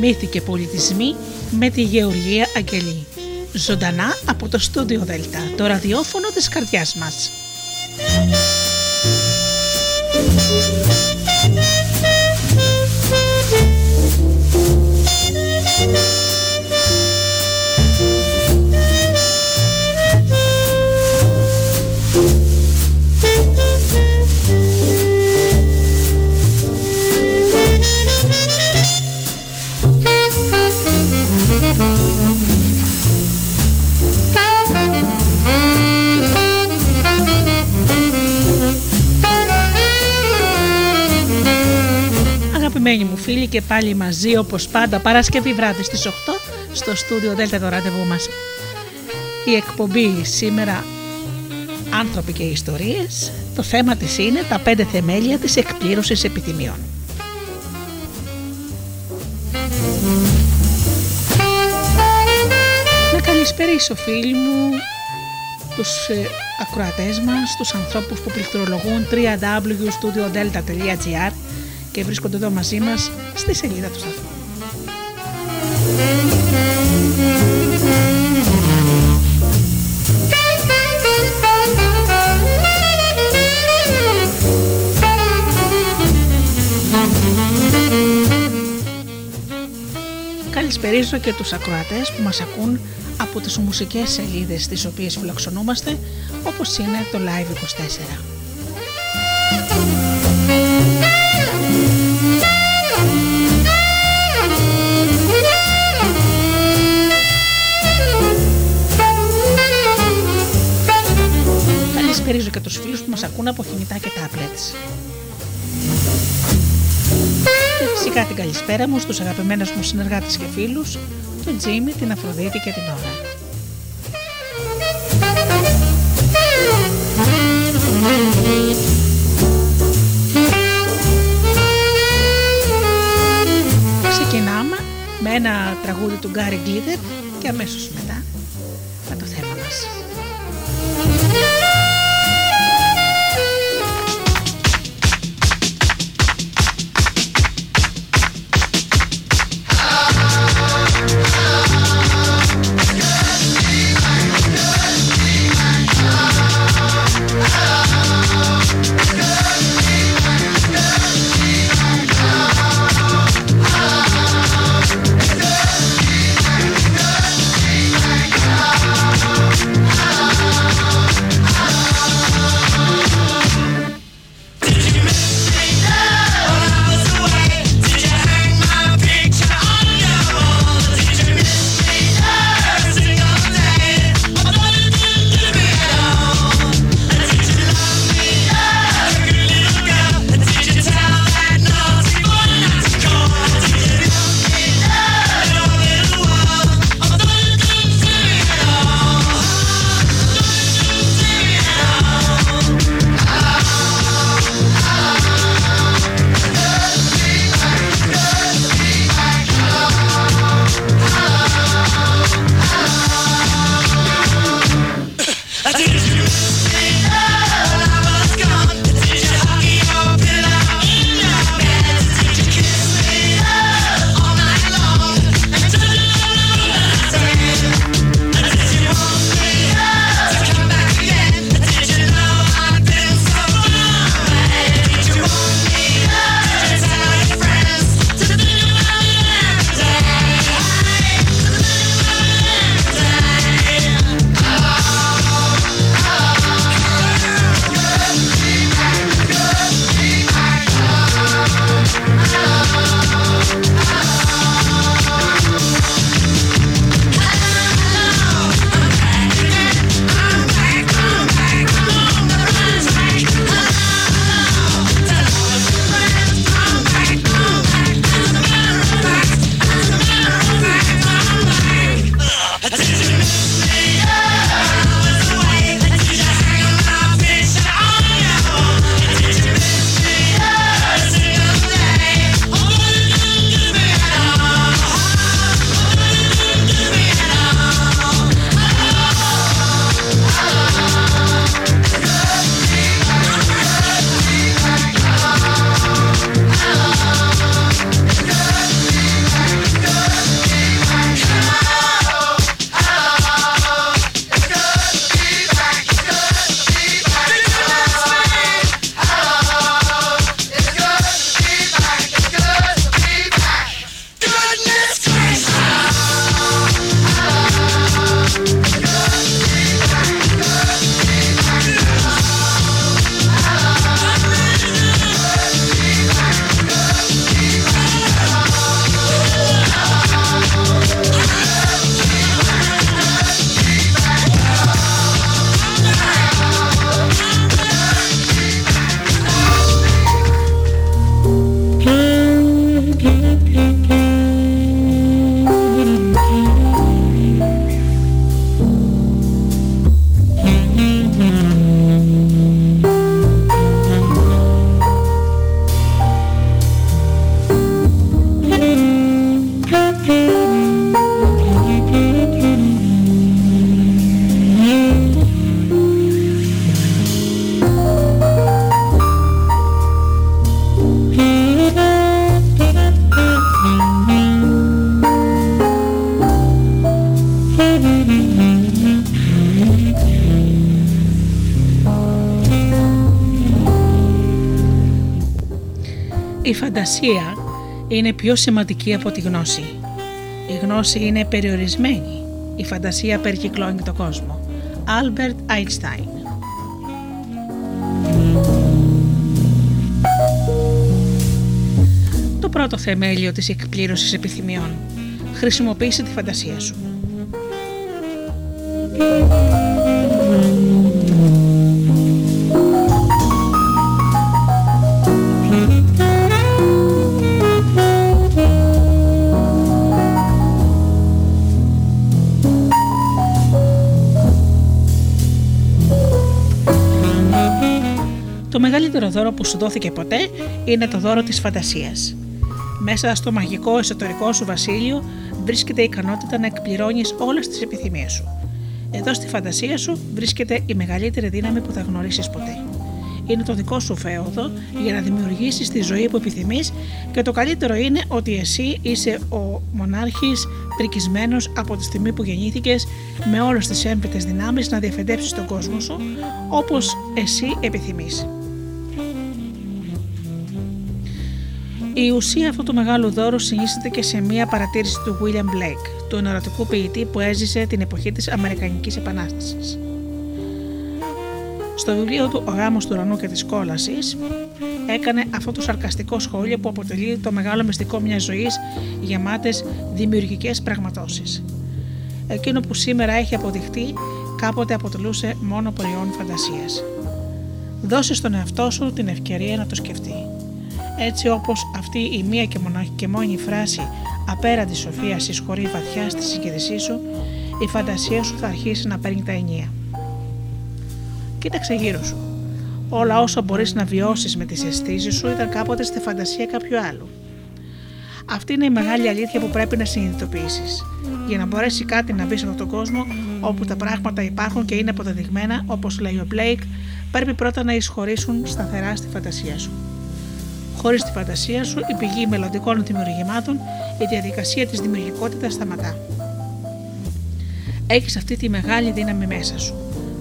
«Μύθοι και πολιτισμοί» με τη Γεωργία Αγγελή. Ζωντανά από το στούντιο Δέλτα, το ραδιόφωνο της καρδιάς μας. Αγαπημένοι μου φίλοι και πάλι μαζί όπως πάντα Παρασκευή βράδυ στις 8 στο στούντιο Δέλτα το ραντεβού μας. Η εκπομπή σήμερα άνθρωποι και ιστορίες το θέμα της είναι τα πέντε θεμέλια της εκπλήρωσης επιθυμιών. Να καλησπερίσω φίλοι μου τους ε, ακροατές μας, τους ανθρώπους που πληκτρολογούν www.studiodelta.gr και βρίσκονται εδώ μαζί μας στη σελίδα του σταθμού. Καλησπερίζω και τους ακροατές που μας ακούν από τις μουσικές σελίδες τις οποίες φιλοξενούμαστε όπως είναι το Live24. Καλησπερίζω και τους φίλους που μας ακούν από κινητά και tablets. Και φυσικά την καλησπέρα μου στους αγαπημένους μου συνεργάτες και φίλους, τον Τζίμι, την Αφροδίτη και την Ωρα. Ξεκινάμε με ένα τραγούδι του Γκάρι Γκλίτερ και αμέσως μετά η φαντασία είναι πιο σημαντική από τη γνώση. Η γνώση είναι περιορισμένη. Η φαντασία περικυκλώνει τον κόσμο. Albert Einstein Το πρώτο θεμέλιο της εκπλήρωσης επιθυμιών. Χρησιμοποίησε τη φαντασία σου. Το μεγαλύτερο δώρο που σου δόθηκε ποτέ είναι το δώρο της φαντασίας. Μέσα στο μαγικό εσωτερικό σου βασίλειο βρίσκεται η ικανότητα να εκπληρώνεις όλες τις επιθυμίες σου. Εδώ στη φαντασία σου βρίσκεται η μεγαλύτερη δύναμη που θα γνωρίσεις ποτέ. Είναι το δικό σου φέοδο για να δημιουργήσεις τη ζωή που επιθυμείς και το καλύτερο είναι ότι εσύ είσαι ο μονάρχης πρικισμένος από τη στιγμή που γεννήθηκες με όλες τις έμπιτες δυνάμεις να διαφεντέψεις τον κόσμο σου όπως εσύ επιθυμείς. Η ουσία αυτού του μεγάλου δώρου συνίσταται και σε μία παρατήρηση του William Blake, του ενωρατικού ποιητή που έζησε την εποχή της Αμερικανικής Επανάστασης. Στο βιβλίο του «Ο γάμος του ουρανού και της κόλασης» έκανε αυτό το σαρκαστικό σχόλιο που αποτελεί το μεγάλο μυστικό μιας ζωής γεμάτες δημιουργικές πραγματώσεις. Εκείνο που σήμερα έχει αποδειχτεί κάποτε αποτελούσε μόνο προϊόν φαντασίας. Δώσε στον εαυτό σου την ευκαιρία να το σκεφτεί έτσι όπως αυτή η μία και μόνη φράση απέραντη σοφία συσχωρεί βαθιά στη συγκέντησή σου, η φαντασία σου θα αρχίσει να παίρνει τα ενία. Κοίταξε γύρω σου. Όλα όσα μπορείς να βιώσεις με τις αισθήσεις σου ήταν κάποτε στη φαντασία κάποιου άλλου. Αυτή είναι η μεγάλη αλήθεια που πρέπει να συνειδητοποιήσεις. Για να μπορέσει κάτι να μπεις σε αυτόν τον κόσμο όπου τα πράγματα υπάρχουν και είναι αποδεδειγμένα, όπως λέει ο Μπλέικ, πρέπει πρώτα να εισχωρήσουν σταθερά στη φαντασία σου. Χωρίς τη φαντασία σου, η πηγή μελλοντικών δημιουργημάτων, η διαδικασία της δημιουργικότητας σταματά. Έχεις αυτή τη μεγάλη δύναμη μέσα σου.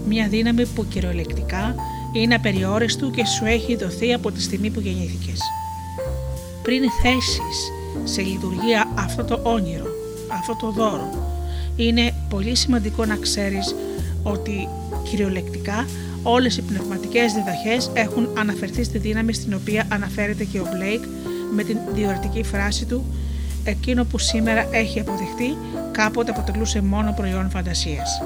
Μια δύναμη που κυριολεκτικά είναι απεριόριστου και σου έχει δοθεί από τη στιγμή που γεννήθηκες. Πριν θέσεις σε λειτουργία αυτό το όνειρο, αυτό το δώρο, είναι πολύ σημαντικό να ξέρεις ότι κυριολεκτικά Όλες οι πνευματικές διδαχές έχουν αναφερθεί στη δύναμη στην οποία αναφέρεται και ο Μπλέικ με την διορατική φράση του «Εκείνο που σήμερα έχει αποδειχτεί κάποτε αποτελούσε μόνο προϊόν φαντασίας».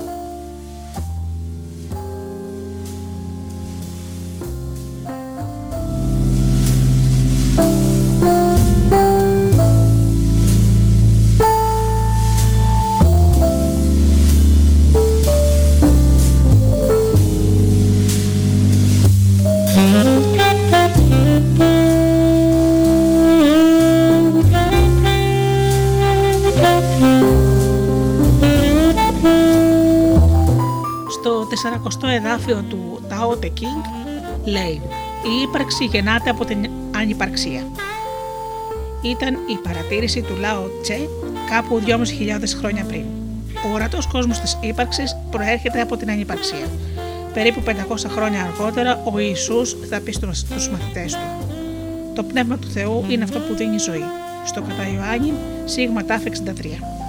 Εδάφιο του Tao Te King λέει «Η ύπαρξη γεννάται από την ανυπαρξία». Ήταν η παρατήρηση του Λάο Τσε κάπου 2.500 χρόνια πριν. Ο ορατός κόσμος της ύπαρξης προέρχεται από την ανυπαρξία. Περίπου 500 χρόνια αργότερα ο Ιησούς θα πει στους μαθητές του «Το πνεύμα του Θεού είναι αυτό που δίνει ζωή». Στο κατά Ιωάννη, σίγμα τάφ 63.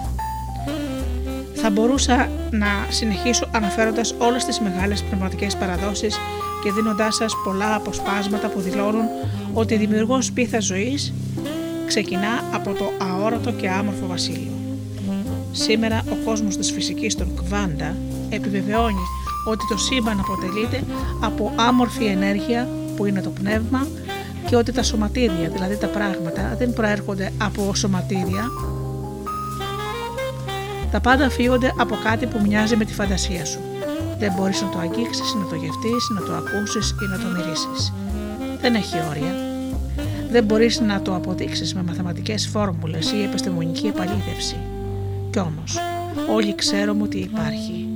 Θα μπορούσα να συνεχίσω αναφέροντας όλες τις μεγάλες πνευματικές παραδόσεις και δίνοντάς σας πολλά αποσπάσματα που δηλώνουν ότι η δημιουργός πίθα ζωής ξεκινά από το αόρατο και άμορφο βασίλειο. Σήμερα ο κόσμος της φυσικής των Κβάντα επιβεβαιώνει ότι το σύμπαν αποτελείται από άμορφη ενέργεια που είναι το πνεύμα και ότι τα σωματίδια, δηλαδή τα πράγματα, δεν προέρχονται από σωματίδια τα πάντα φύγονται από κάτι που μοιάζει με τη φαντασία σου. Δεν μπορείς να το αγγίξεις, να το γευτείς, να το ακούσεις ή να το μυρίσεις. Δεν έχει όρια. Δεν μπορείς να το αποδείξεις με μαθηματικές φόρμουλες ή επιστημονική επαλήθευση. Κι όμως, όλοι ξέρουμε ότι υπάρχει.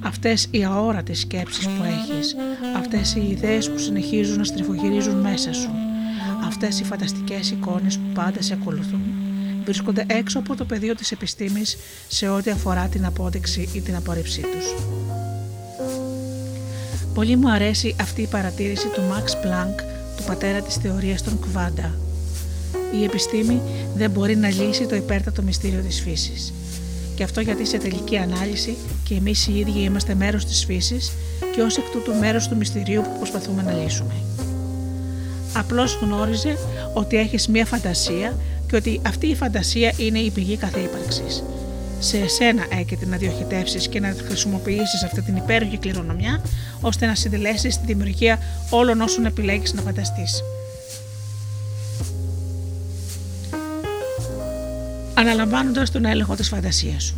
Αυτές οι αόρατες σκέψεις που έχεις, αυτές οι ιδέες που συνεχίζουν να στριφογυρίζουν μέσα σου, αυτές οι φανταστικές εικόνες που πάντα σε ακολουθούν, βρίσκονται έξω από το πεδίο της επιστήμης σε ό,τι αφορά την απόδειξη ή την απόρριψή τους. Πολύ μου αρέσει αυτή η παρατήρηση του Max Planck, του πατέρα της θεωρίας των Κβάντα. Η επιστήμη δεν μπορεί να λύσει το υπέρτατο μυστήριο της φύσης. Και αυτό γιατί σε τελική ανάλυση και εμείς οι ίδιοι είμαστε μέρος της φύσης και ως εκ τούτου μέρος του μυστηρίου που προσπαθούμε να λύσουμε. Απλώς γνώριζε ότι έχεις μία φαντασία και ότι αυτή η φαντασία είναι η πηγή κάθε ύπαρξης. Σε εσένα έκεται να διοχετεύσεις και να χρησιμοποιήσεις αυτή την υπέροχη κληρονομιά, ώστε να συντελέσεις τη δημιουργία όλων όσων επιλέγεις να φανταστείς. Αναλαμβάνοντας τον έλεγχο της φαντασίας σου.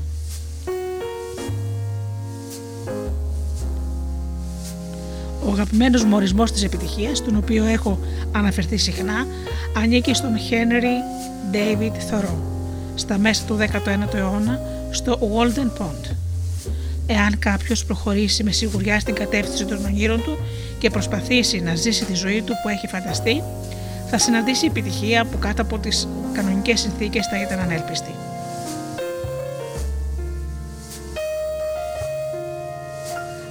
Ο αγαπημένος μου ορισμός της επιτυχίας, τον οποίο έχω αναφερθεί συχνά, ανήκει στον Henry David Thoreau στα μέσα του 19ου αιώνα στο Walden Pond. Εάν κάποιος προχωρήσει με σιγουριά στην κατεύθυνση των ονείρων του και προσπαθήσει να ζήσει τη ζωή του που έχει φανταστεί, θα συναντήσει επιτυχία που κάτω από τις κανονικές συνθήκες θα ήταν ανέλπιστη.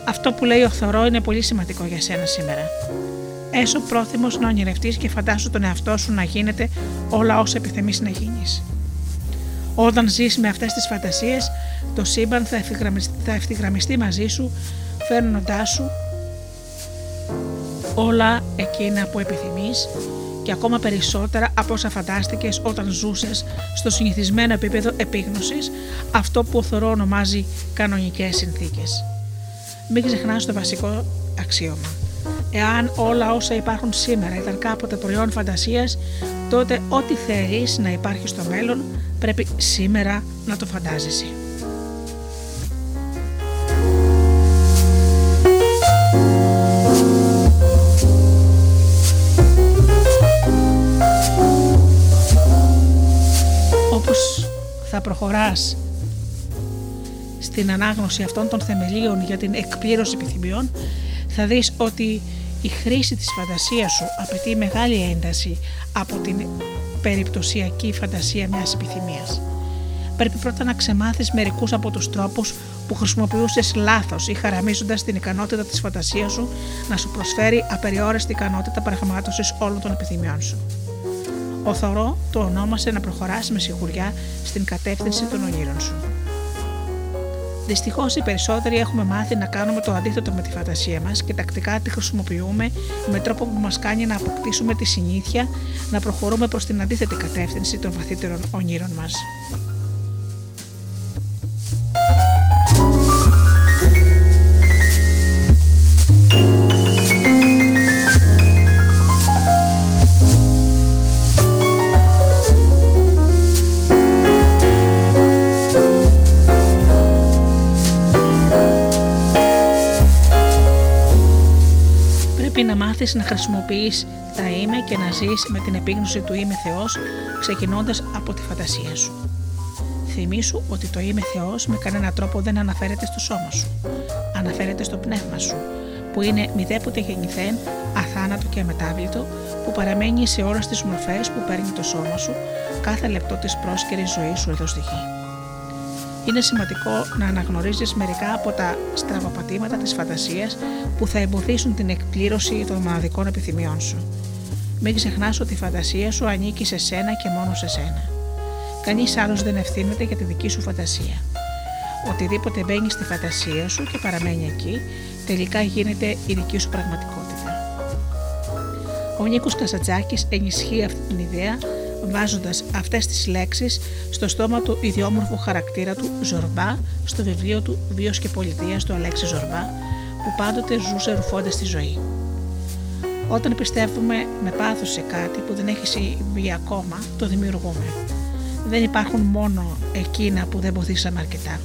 Αυτό που λέει ο Θωρό είναι πολύ σημαντικό για σένα σήμερα. Έσω πρόθυμος να ονειρευτείς και φαντάσου τον εαυτό σου να γίνεται όλα όσα επιθυμεί να γίνεις. Όταν ζεις με αυτές τις φαντασίες, το σύμπαν θα ευθυγραμμιστεί, θα ευθυγραμμιστεί μαζί σου, φέρνοντάς σου όλα εκείνα που επιθυμείς και ακόμα περισσότερα από όσα φαντάστηκες όταν ζούσες στο συνηθισμένο επίπεδο επίγνωσης, αυτό που ο Θωρό ονομάζει κανονικές συνθήκες. Μην ξεχνάς το βασικό αξίωμα. Εάν όλα όσα υπάρχουν σήμερα ήταν κάποτε προϊόν φαντασίας, τότε ό,τι θέλεις να υπάρχει στο μέλλον πρέπει σήμερα να το φαντάζεσαι. Όπως θα προχωράς στην ανάγνωση αυτών των θεμελίων για την εκπλήρωση επιθυμιών, θα δεις ότι η χρήση της φαντασίας σου απαιτεί μεγάλη ένταση από την περιπτωσιακή φαντασία μιας επιθυμίας. Πρέπει πρώτα να ξεμάθεις μερικούς από τους τρόπους που χρησιμοποιούσες λάθος ή χαραμίζοντας την ικανότητα της φαντασίας σου να σου προσφέρει απεριόριστη ικανότητα πραγμάτωσης όλων των επιθυμιών σου. Ο Θωρό το ονόμασε να προχωράς με σιγουριά στην κατεύθυνση των ονείρων σου. Δυστυχώς οι περισσότεροι έχουμε μάθει να κάνουμε το αντίθετο με τη φαντασία μας και τακτικά τη χρησιμοποιούμε με τρόπο που μας κάνει να αποκτήσουμε τη συνήθεια να προχωρούμε προς την αντίθετη κατεύθυνση των βαθύτερων ονείρων μας. Μάθεις να χρησιμοποιείς τα είμαι και να ζεις με την επίγνωση του είμαι Θεός ξεκινώντας από τη φαντασία σου. Θυμήσου ότι το είμαι Θεός με κανένα τρόπο δεν αναφέρεται στο σώμα σου. Αναφέρεται στο πνεύμα σου, που είναι μηδέποτε γεννηθέν, αθάνατο και αμετάβλητο, που παραμένει σε όλες τις μορφές που παίρνει το σώμα σου, κάθε λεπτό της πρόσκαιρης ζωής σου εδώ στη γη είναι σημαντικό να αναγνωρίζεις μερικά από τα στραβοπατήματα της φαντασίας που θα εμποδίσουν την εκπλήρωση των μοναδικών επιθυμιών σου. Μην ξεχνάς ότι η φαντασία σου ανήκει σε σένα και μόνο σε σένα. Κανείς άλλος δεν ευθύνεται για τη δική σου φαντασία. Οτιδήποτε μπαίνει στη φαντασία σου και παραμένει εκεί, τελικά γίνεται η δική σου πραγματικότητα. Ο Νίκος Κασατζάκη ενισχύει αυτή την ιδέα βάζοντας αυτές τις λέξεις στο στόμα του ιδιόμορφου χαρακτήρα του Ζορμπά στο βιβλίο του «Βίος και πολιτείας» του Αλέξη Ζορμπά που πάντοτε ζούσε ρουφώντας τη ζωή. Όταν πιστεύουμε με πάθος σε κάτι που δεν έχει συμβεί ακόμα, το δημιουργούμε. Δεν υπάρχουν μόνο εκείνα που δεν βοηθήσαμε αρκετά.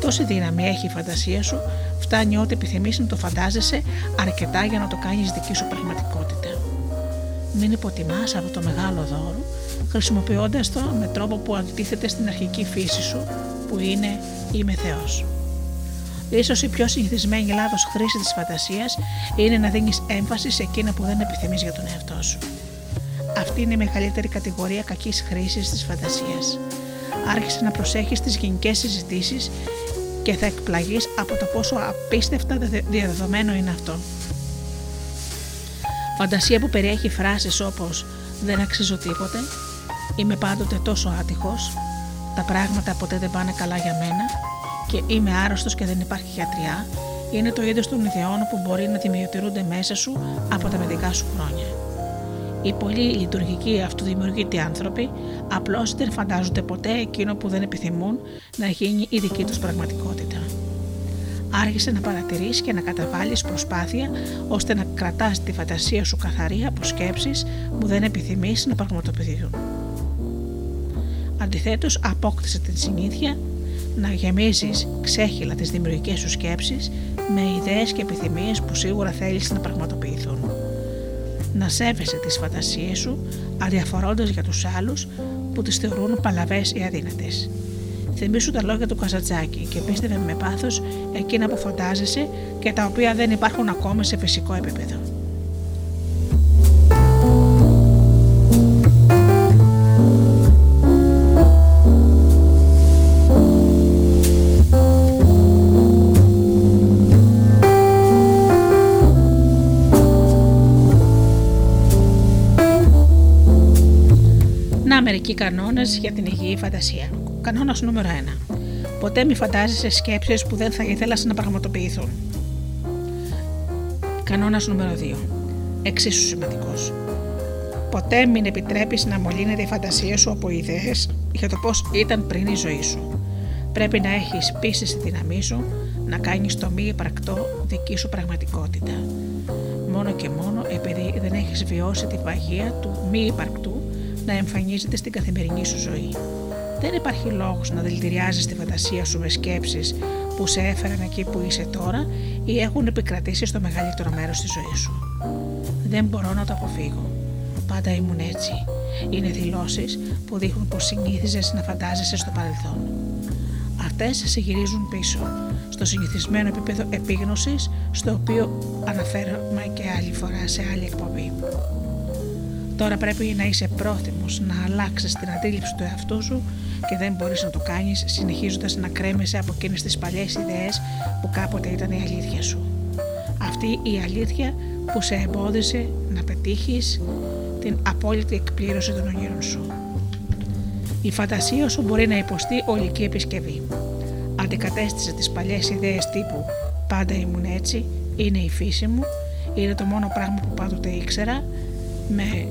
Τόση δύναμη έχει η φαντασία σου, φτάνει ό,τι επιθυμείς να το φαντάζεσαι αρκετά για να το κάνεις δική σου πραγματικότητα μην υποτιμάς αυτό το μεγάλο δώρο, χρησιμοποιώντας το με τρόπο που αντιτίθεται στην αρχική φύση σου, που είναι «Είμαι Θεός». Ίσως η πιο συνηθισμένη λάθος χρήση της φαντασίας είναι να δίνεις έμφαση σε εκείνα που δεν επιθυμείς για τον εαυτό σου. Αυτή είναι η μεγαλύτερη κατηγορία κακής χρήσης της φαντασίας. Άρχισε να προσέχεις τις γενικές συζητήσεις και θα εκπλαγείς από το πόσο απίστευτα διαδεδομένο είναι αυτό. Φαντασία που περιέχει φράσεις όπως «δεν αξίζω τίποτε», Είμαι πάντοτε τόσο άτυχος, τα πράγματα ποτέ δεν πάνε καλά για μένα και είμαι άρρωστος και δεν υπάρχει γιατριά, είναι το είδος των ιδεών που μπορεί να δημιουργούνται μέσα σου από τα παιδικά σου χρόνια. Οι πολύ λειτουργικοί αυτοδημιουργητοί άνθρωποι απλώς δεν φαντάζονται ποτέ εκείνο που δεν επιθυμούν να γίνει η δική τους πραγματικότητα. Άρχισε να παρατηρείς και να καταβάλεις προσπάθεια ώστε να κρατάς τη φαντασία σου καθαρή από σκέψεις που δεν επιθυμείς να πραγματοποιηθούν. Αντιθέτως, απόκτησε την συνήθεια να γεμίζεις ξέχυλα τις δημιουργικές σου σκέψεις με ιδέες και επιθυμίες που σίγουρα θέλεις να πραγματοποιηθούν να σέβεσαι τις φαντασίες σου αδιαφορώντας για τους άλλους που τις θεωρούν παλαβές ή αδύνατες. Θυμήσου τα λόγια του Καζατζάκη και πίστευε με πάθος εκείνα που φαντάζεσαι και τα οποία δεν υπάρχουν ακόμα σε φυσικό επίπεδο. μερικοί κανόνες για την υγιή φαντασία. Κανόνας νούμερο 1. Ποτέ μη φαντάζεσαι σκέψεις που δεν θα ήθελα να πραγματοποιηθούν. Κανόνας νούμερο 2. Εξίσου σημαντικός. Ποτέ μην επιτρέπεις να μολύνεται η φαντασία σου από ιδέες για το πώς ήταν πριν η ζωή σου. Πρέπει να έχεις πίστη στη δύναμή σου να κάνεις το μη υπαρκτό δική σου πραγματικότητα. Μόνο και μόνο επειδή δεν έχεις βιώσει τη βαγία του μη υπαρκτού να εμφανίζεται στην καθημερινή σου ζωή. Δεν υπάρχει λόγος να δηλητηριάζεις τη φαντασία σου με σκέψεις που σε έφεραν εκεί που είσαι τώρα ή έχουν επικρατήσει στο μεγαλύτερο μέρος της ζωής σου. Δεν μπορώ να το αποφύγω. Πάντα ήμουν έτσι. Είναι δηλώσεις που δείχνουν πως συνήθιζες να φαντάζεσαι στο παρελθόν. Αυτές σε γυρίζουν πίσω, στο συνηθισμένο επίπεδο επίγνωσης, στο οποίο αναφέρομαι και άλλη φορά σε άλλη εκπομπή. Τώρα πρέπει να είσαι πρόθυμος να αλλάξεις την αντίληψη του εαυτού σου και δεν μπορείς να το κάνεις συνεχίζοντας να κρέμεσαι από εκείνες τις παλιές ιδέες που κάποτε ήταν η αλήθεια σου. Αυτή η αλήθεια που σε εμπόδισε να πετύχεις την απόλυτη εκπλήρωση των ονείρων σου. Η φαντασία σου μπορεί να υποστεί ολική επισκευή. Αντικατέστησε τις παλιές ιδέες τύπου «Πάντα ήμουν έτσι», «Είναι η φύση μου», «Είναι το μόνο πράγμα που πάντοτε ήξερα», με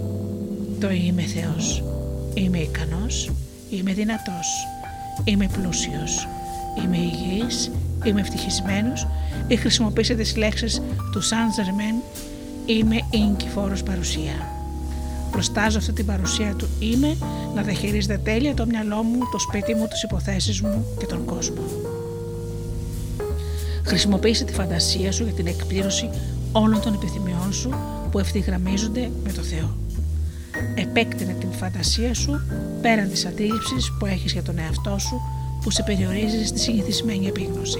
το είμαι Θεός, είμαι ικανός, είμαι δυνατός, είμαι πλούσιος, είμαι υγιής, είμαι ευτυχισμένος ή χρησιμοποιήστε τις λέξεις του Σαν Ζερμέν είμαι η παρουσία. Προστάζω αυτή την παρουσία του είμαι να διαχειρίζεται τέλεια το μυαλό μου, το σπίτι μου, τις υποθέσεις μου και τον κόσμο. Χρησιμοποίησε τη φαντασία σου για την εκπλήρωση όλων των επιθυμιών σου που ευθυγραμμίζονται με το Θεό. Επέκτηνε την φαντασία σου πέραν της αντίληψης που έχεις για τον εαυτό σου που σε περιορίζεις στη συνηθισμένη επίγνωση.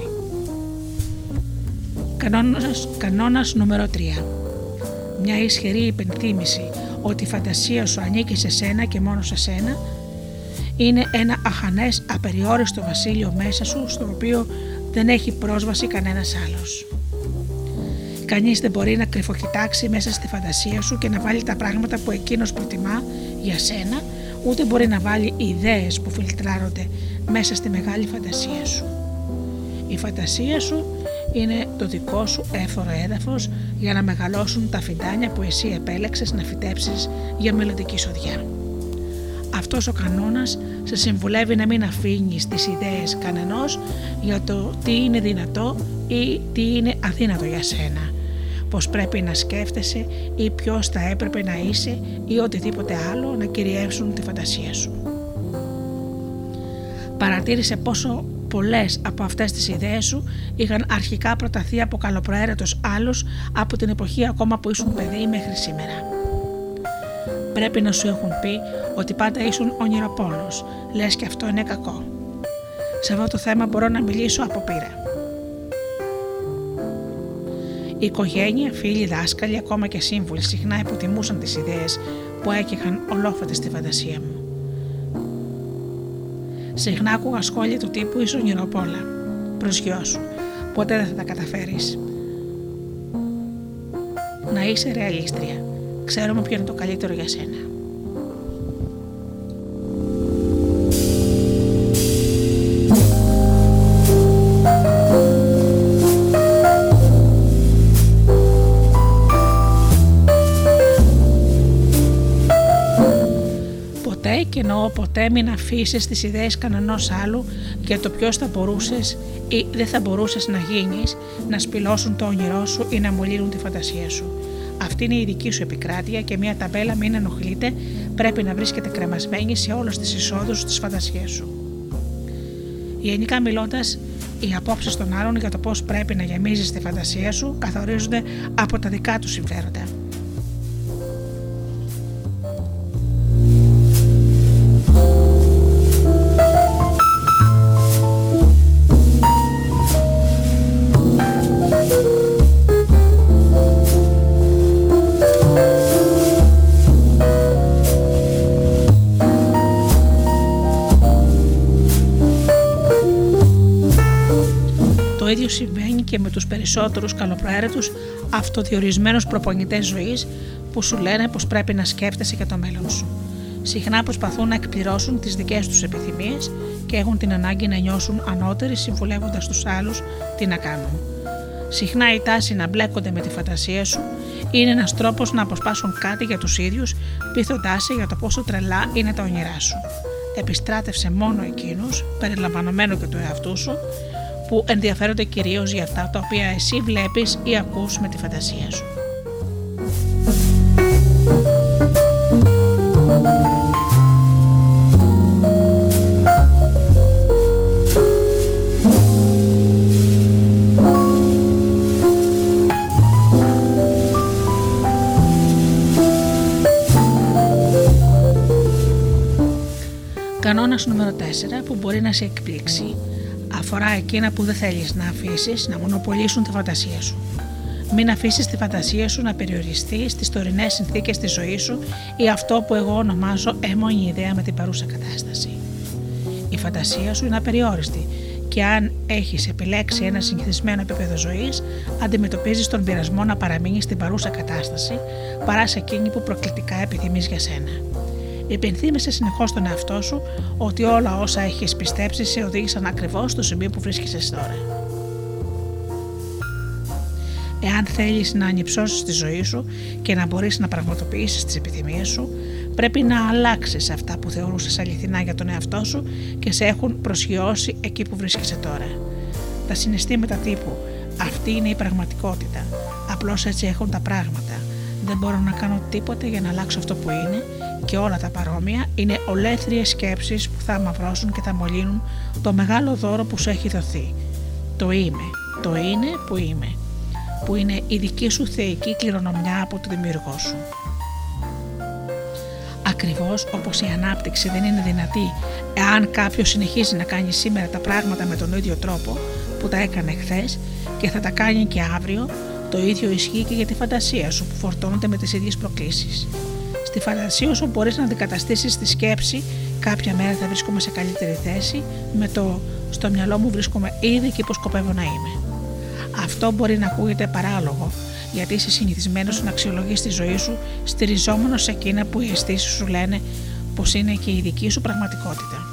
Κανόνας, κανόνας νούμερο 3. Μια ισχυρή υπενθύμηση ότι η φαντασία σου ανήκει σε σένα και μόνο σε σένα είναι ένα αχανές απεριόριστο βασίλειο μέσα σου στο οποίο δεν έχει πρόσβαση κανένας άλλος. Κανείς δεν μπορεί να κρυφοκοιτάξει μέσα στη φαντασία σου και να βάλει τα πράγματα που εκείνος προτιμά για σένα, ούτε μπορεί να βάλει ιδέες που φιλτράρονται μέσα στη μεγάλη φαντασία σου. Η φαντασία σου είναι το δικό σου έφορο έδαφος για να μεγαλώσουν τα φυτάνια που εσύ επέλεξες να φυτέψεις για μελλοντική σοδιά. Αυτός ο κανόνας σε συμβουλεύει να μην αφήνεις τις ιδέες κανενός για το τι είναι δυνατό ή τι είναι αδύνατο για σένα πως πρέπει να σκέφτεσαι ή ποιος θα έπρεπε να είσαι ή οτιδήποτε άλλο να κυριεύσουν τη φαντασία σου. Παρατήρησε πόσο πολλές από αυτές τις ιδέες σου είχαν αρχικά προταθεί από καλοπροαίρετος άλλους από την εποχή ακόμα που ήσουν παιδί μέχρι σήμερα. Πρέπει να σου έχουν πει ότι πάντα ήσουν ονειροπόλος, λες και αυτό είναι κακό. Σε αυτό το θέμα μπορώ να μιλήσω από πείρα. Η οικογένεια, φίλοι, δάσκαλοι, ακόμα και σύμβουλοι συχνά υποτιμούσαν τις ιδέες που έκαιγαν ολόφατε στη φαντασία μου. Συχνά άκουγα σχόλια του τύπου «Είσαι ονειροπόλα, σου, ποτέ δεν θα τα καταφέρεις». Να είσαι ρεαλίστρια, Ξέρουμε ποιο είναι το καλύτερο για σένα. Ποτέ και εννοώ ποτέ μην αφήσεις τις ιδέες κανενός άλλου για το ποιος θα μπορούσες ή δεν θα μπορούσες να γίνεις να σπηλώσουν το όνειρό σου ή να μολύνουν τη φαντασία σου. Αυτή είναι η δική σου επικράτεια και μια ταμπέλα μην ενοχλείτε πρέπει να βρίσκεται κρεμασμένη σε όλες τις εισόδους της φαντασία σου. Γενικά μιλώντας, οι απόψεις των άλλων για το πώς πρέπει να γεμίζεις τη φαντασία σου καθορίζονται από τα δικά τους συμφέροντα. Και με τους περισσότερους καλοπροαίρετους αυτοδιορισμένους προπονητές ζωής που σου λένε πως πρέπει να σκέφτεσαι για το μέλλον σου. Συχνά προσπαθούν να εκπληρώσουν τις δικές τους επιθυμίες και έχουν την ανάγκη να νιώσουν ανώτεροι συμβουλεύοντας τους άλλους τι να κάνουν. Συχνά η τάση να μπλέκονται με τη φαντασία σου είναι ένας τρόπος να αποσπάσουν κάτι για τους ίδιους, πείθοντάς σε για το πόσο τρελά είναι τα όνειρά σου. Επιστράτευσε μόνο εκείνου, περιλαμβανομένου και του εαυτού σου, που ενδιαφέρονται κυρίως για αυτά τα οποία εσύ βλέπεις ή ακούς με τη φαντασία σου. Κανόνας νούμερο 4 που μπορεί να σε εκπλήξει αφορά εκείνα που δεν θέλεις να αφήσεις να μονοπολίσουν τη φαντασία σου. Μην αφήσεις τη φαντασία σου να περιοριστεί στις τωρινές συνθήκες της ζωής σου ή αυτό που εγώ ονομάζω έμονη ιδέα με την παρούσα κατάσταση. Η φαντασία σου είναι απεριόριστη και αν έχεις επιλέξει ένα συνηθισμένο επίπεδο ζωής, αντιμετωπίζεις τον πειρασμό να παραμείνεις στην παρούσα κατάσταση παρά σε εκείνη που προκλητικά επιθυμείς για σένα. Υπενθύμησε συνεχώς τον εαυτό σου ότι όλα όσα έχεις πιστέψει σε οδήγησαν ακριβώς στο σημείο που βρίσκεσαι τώρα. Εάν θέλεις να ανυψώσεις τη ζωή σου και να μπορείς να πραγματοποιήσεις τις επιθυμίες σου, πρέπει να αλλάξεις αυτά που θεωρούσες αληθινά για τον εαυτό σου και σε έχουν προσγειώσει εκεί που βρίσκεσαι τώρα. Τα συναισθήματα τύπου αυτή είναι η πραγματικότητα. Απλώς έτσι έχουν τα πράγματα. Δεν μπορώ να κάνω τίποτε για να αλλάξω αυτό που είναι και όλα τα παρόμοια είναι ολέθριες σκέψεις που θα αμαυρώσουν και θα μολύνουν το μεγάλο δώρο που σου έχει δοθεί. Το είμαι, το είναι που είμαι, που είναι η δική σου θεϊκή κληρονομιά από το δημιουργό σου. Ακριβώς όπως η ανάπτυξη δεν είναι δυνατή εάν κάποιος συνεχίζει να κάνει σήμερα τα πράγματα με τον ίδιο τρόπο που τα έκανε χθες και θα τα κάνει και αύριο, το ίδιο ισχύει και για τη φαντασία σου που φορτώνεται με τις ίδιες προκλήσεις. Στη φαντασία σου μπορείς να αντικαταστήσεις τη σκέψη κάποια μέρα θα βρίσκομαι σε καλύτερη θέση με το στο μυαλό μου βρίσκομαι ήδη και που σκοπεύω να είμαι. Αυτό μπορεί να ακούγεται παράλογο γιατί είσαι συνηθισμένος να αξιολογείς τη ζωή σου στηριζόμενος σε εκείνα που οι αισθήσεις σου λένε πως είναι και η δική σου πραγματικότητα.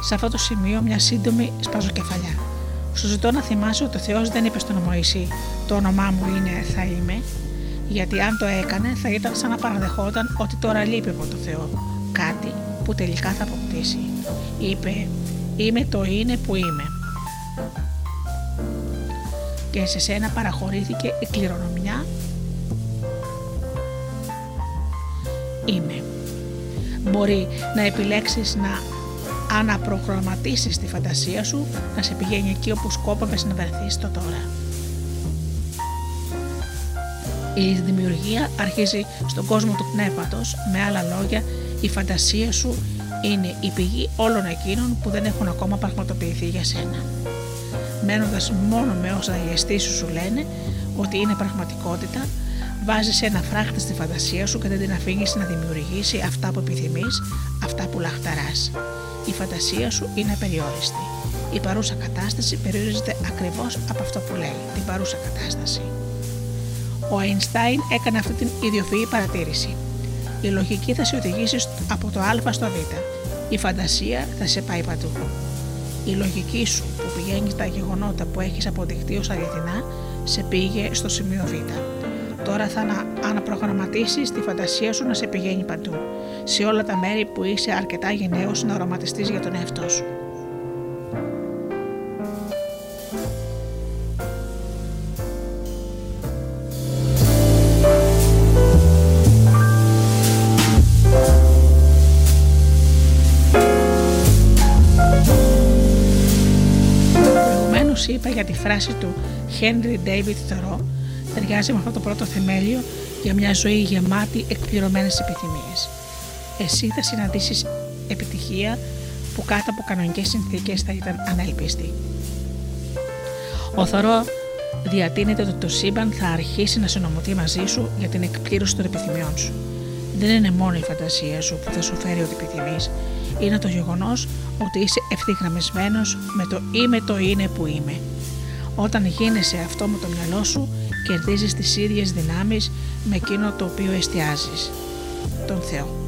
Σε αυτό το σημείο μια σύντομη σπαζοκεφαλιά. Σου ζητώ να θυμάσαι ότι ο Θεός δεν είπε στον Μωυσή Το όνομά μου είναι θα είμαι, γιατί αν το έκανε θα ήταν σαν να παραδεχόταν ότι τώρα λείπει από το Θεό. Κάτι που τελικά θα αποκτήσει. Είπε Είμαι το είναι που είμαι. Και σε σένα παραχωρήθηκε η κληρονομιά Είμαι. Μπορεί να επιλέξεις να αναπρογραμματίσεις τη φαντασία σου να σε πηγαίνει εκεί όπου σκόπευες να βρεθείς το τώρα. Η δημιουργία αρχίζει στον κόσμο του πνεύματος, με άλλα λόγια η φαντασία σου είναι η πηγή όλων εκείνων που δεν έχουν ακόμα πραγματοποιηθεί για σένα. Μένοντας μόνο με όσα οι αισθήσεις σου λένε ότι είναι πραγματικότητα, βάζεις ένα φράχτη στη φαντασία σου και δεν την αφήνεις να δημιουργήσει αυτά που επιθυμείς, αυτά που λαχταράς η φαντασία σου είναι απεριόριστη. Η παρούσα κατάσταση περιορίζεται ακριβώς από αυτό που λέει, την παρούσα κατάσταση. Ο Αϊνστάιν έκανε αυτή την ιδιοφυή παρατήρηση. Η λογική θα σε οδηγήσει από το Α στο Β. Η φαντασία θα σε πάει παντού. Η λογική σου που πηγαίνει στα γεγονότα που έχεις αποδειχτεί ως αληθινά σε πήγε στο σημείο Β. Τώρα θα αναπρογραμματίσεις τη φαντασία σου να σε πηγαίνει παντού, σε όλα τα μέρη που είσαι αρκετά γενναίος να οραματιστείς για τον εαυτό σου. είπα για τη φράση του Henry David Thoreau ταιριάζει με αυτό το πρώτο θεμέλιο για μια ζωή γεμάτη εκπληρωμένες επιθυμίες. Εσύ θα συναντήσεις επιτυχία που κάτω από κανονικές συνθήκες θα ήταν ανέλπιστη. Ο Θωρό διατείνεται ότι το σύμπαν θα αρχίσει να συνομωτεί μαζί σου για την εκπλήρωση των επιθυμιών σου. Δεν είναι μόνο η φαντασία σου που θα σου φέρει ό,τι επιθυμείς, είναι το γεγονός ότι είσαι ευθυγραμμισμένος με το είμαι το είναι που είμαι. Όταν γίνεσαι αυτό με το μυαλό σου, κερδίζεις τις ίδιες δυνάμεις με εκείνο το οποίο εστιάζεις, τον Θεό.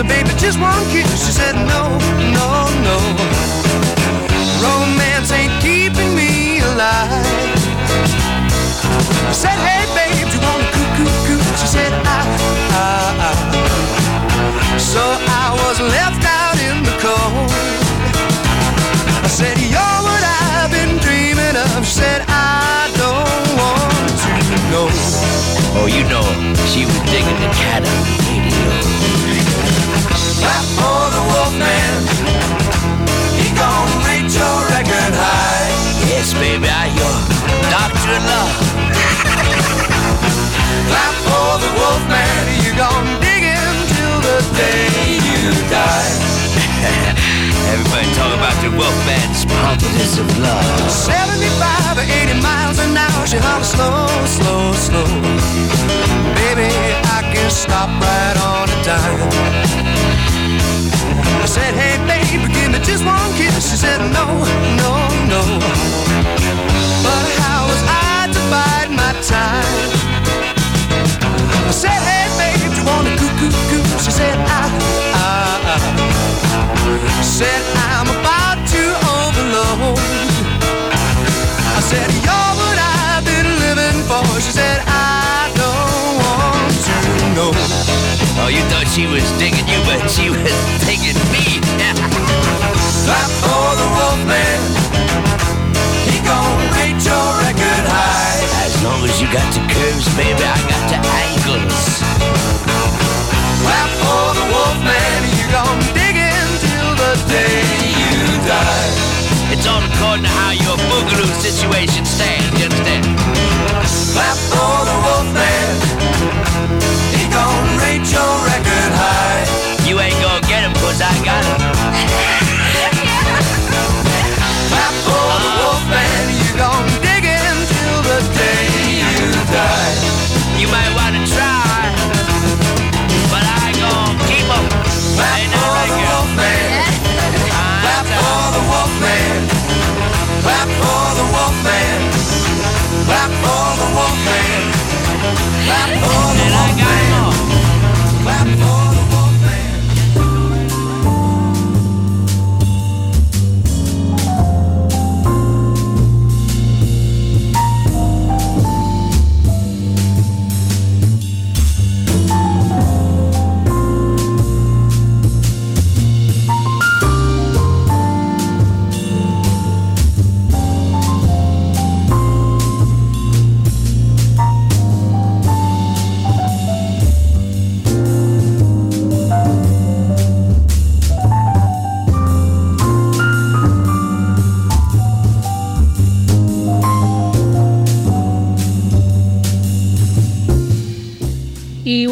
So baby, just one kiss. She said, No, no, no. Romance ain't keeping me alive. I said, Hey, babe, you wanna coo coo coo? She said, I, I, I. So I was left out in the cold. I said, You're what I've been dreaming of. She said, I don't want to know. Oh, you know, she was digging the cat radio. Clap for the wolf man. He gon' reach your record high. Yes, baby, I your doctor in love. Clap for the wolf man. You gon' dig him till the day you die. Everybody talk about the Wolfman's pompous of love. 75 or 80 miles an hour. She holler slow, slow, slow. Baby, I can stop right on a dime. I said, hey, baby, give me just one kiss. She said, no, no, no. But how was I to bide my time? I said, hey, babe, do you wanna coo, coo, coo? She said, I, I, I. Said, I'm about to overload. I said, you're what I've been living for. She said, I don't want to know. Oh, you thought she was digging you, but she was digging me. Clap for the wolf man. As long as you got the curves, baby, I got the angles. Clap for the wolf man. You gon' dig in till the day you die. It's all according to how your boogaloo situation stands, you understand? Clap for the wolf man. He gon' rate your record high. You ain't gonna get him, cause I got him. might wanna try, but I gon' keep 'em. Clap for the Wolfman. Clap for the Clap for the Wolfman. Clap for the Clap for the Wolfman. Clap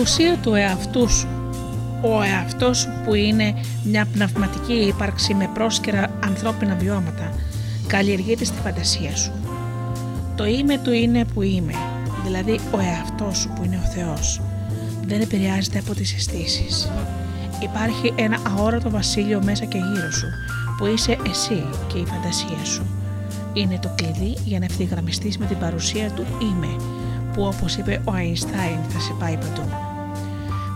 ουσία του εαυτού σου, ο εαυτός σου που είναι μια πνευματική ύπαρξη με πρόσκαιρα ανθρώπινα βιώματα, καλλιεργείται στη φαντασία σου. Το είμαι του είναι που είμαι, δηλαδή ο εαυτός σου που είναι ο Θεός, δεν επηρεάζεται από τις αισθήσεις. Υπάρχει ένα αόρατο βασίλειο μέσα και γύρω σου, που είσαι εσύ και η φαντασία σου. Είναι το κλειδί για να ευθυγραμμιστείς με την παρουσία του είμαι, που όπως είπε ο Αϊνστάιν θα σε πάει παντού.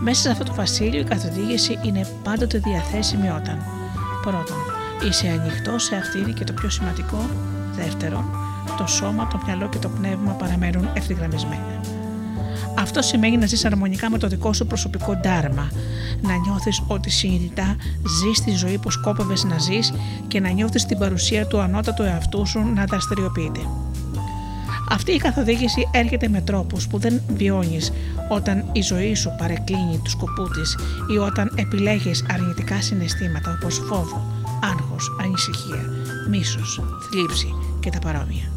Μέσα σε αυτό το βασίλειο η καθοδήγηση είναι πάντοτε διαθέσιμη όταν πρώτον είσαι ανοιχτός σε αυτήν και το πιο σημαντικό δεύτερον το σώμα, το μυαλό και το πνεύμα παραμένουν ευθυγραμμισμένα. Αυτό σημαίνει να ζεις αρμονικά με το δικό σου προσωπικό ντάρμα, να νιώθεις ότι συνειδητά ζεις τη ζωή που σκόπευες να ζεις και να νιώθεις την παρουσία του ανώτατου εαυτού σου να δραστηριοποιείται. Αυτή η καθοδήγηση έρχεται με τρόπους που δεν βιώνεις όταν η ζωή σου παρεκκλίνει τους σκοπούς της ή όταν επιλέγεις αρνητικά συναισθήματα όπως φόβο, άγχος, ανησυχία, μίσος, θλίψη και τα παρόμοια.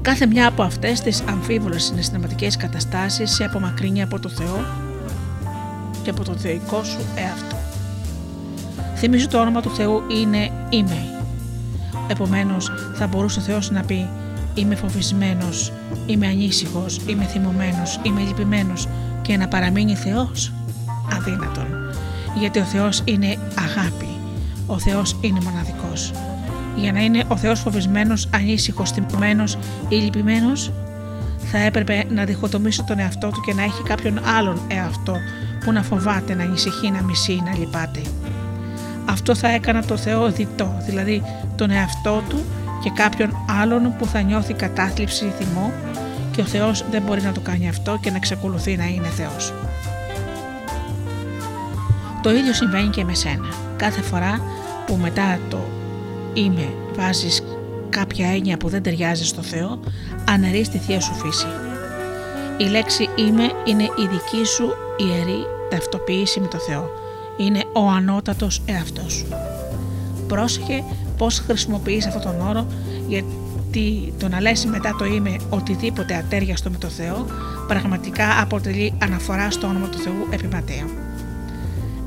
Κάθε μια από αυτές τις αμφίβολες συναισθηματικές καταστάσεις σε απομακρύνει από το Θεό και από το θεϊκό σου εαυτό. Θυμίζω το όνομα του Θεού είναι «Είμαι». Επομένως θα μπορούσε ο Θεός να πει «Είμαι φοβισμένος, είμαι ανήσυχος, είμαι θυμωμένος, είμαι λυπημένος» και να παραμείνει Θεός. Αδύνατον. Γιατί ο Θεός είναι αγάπη. Ο Θεός είναι μοναδικός. Για να είναι ο Θεός φοβισμένος, ανήσυχος, θυμωμένος ή λυπημένος, θα έπρεπε να διχοτομήσει τον εαυτό του και να έχει κάποιον άλλον εαυτό που να φοβάται, να ανησυχεί, να μισεί, να λυπάται. Αυτό θα έκανα το Θεό διτό, δηλαδή τον εαυτό του και κάποιον άλλον που θα νιώθει κατάθλιψη ή θυμό και ο Θεός δεν μπορεί να το κάνει αυτό και να εξακολουθεί να είναι Θεός. Το ίδιο συμβαίνει και με σένα. Κάθε φορά που μετά το είμαι βάζεις κάποια έννοια που δεν ταιριάζει στο Θεό, αναιρείς τη Θεία Σου φύση. Η λέξη είμαι είναι η δική σου ιερή ταυτοποίηση με το Θεό. Είναι ο ανώτατος εαυτός σου. Πρόσεχε πώς χρησιμοποιείς αυτόν τον όρο γιατί το να λες μετά το είμαι οτιδήποτε ατέριαστο με το Θεό πραγματικά αποτελεί αναφορά στο όνομα του Θεού επιματέω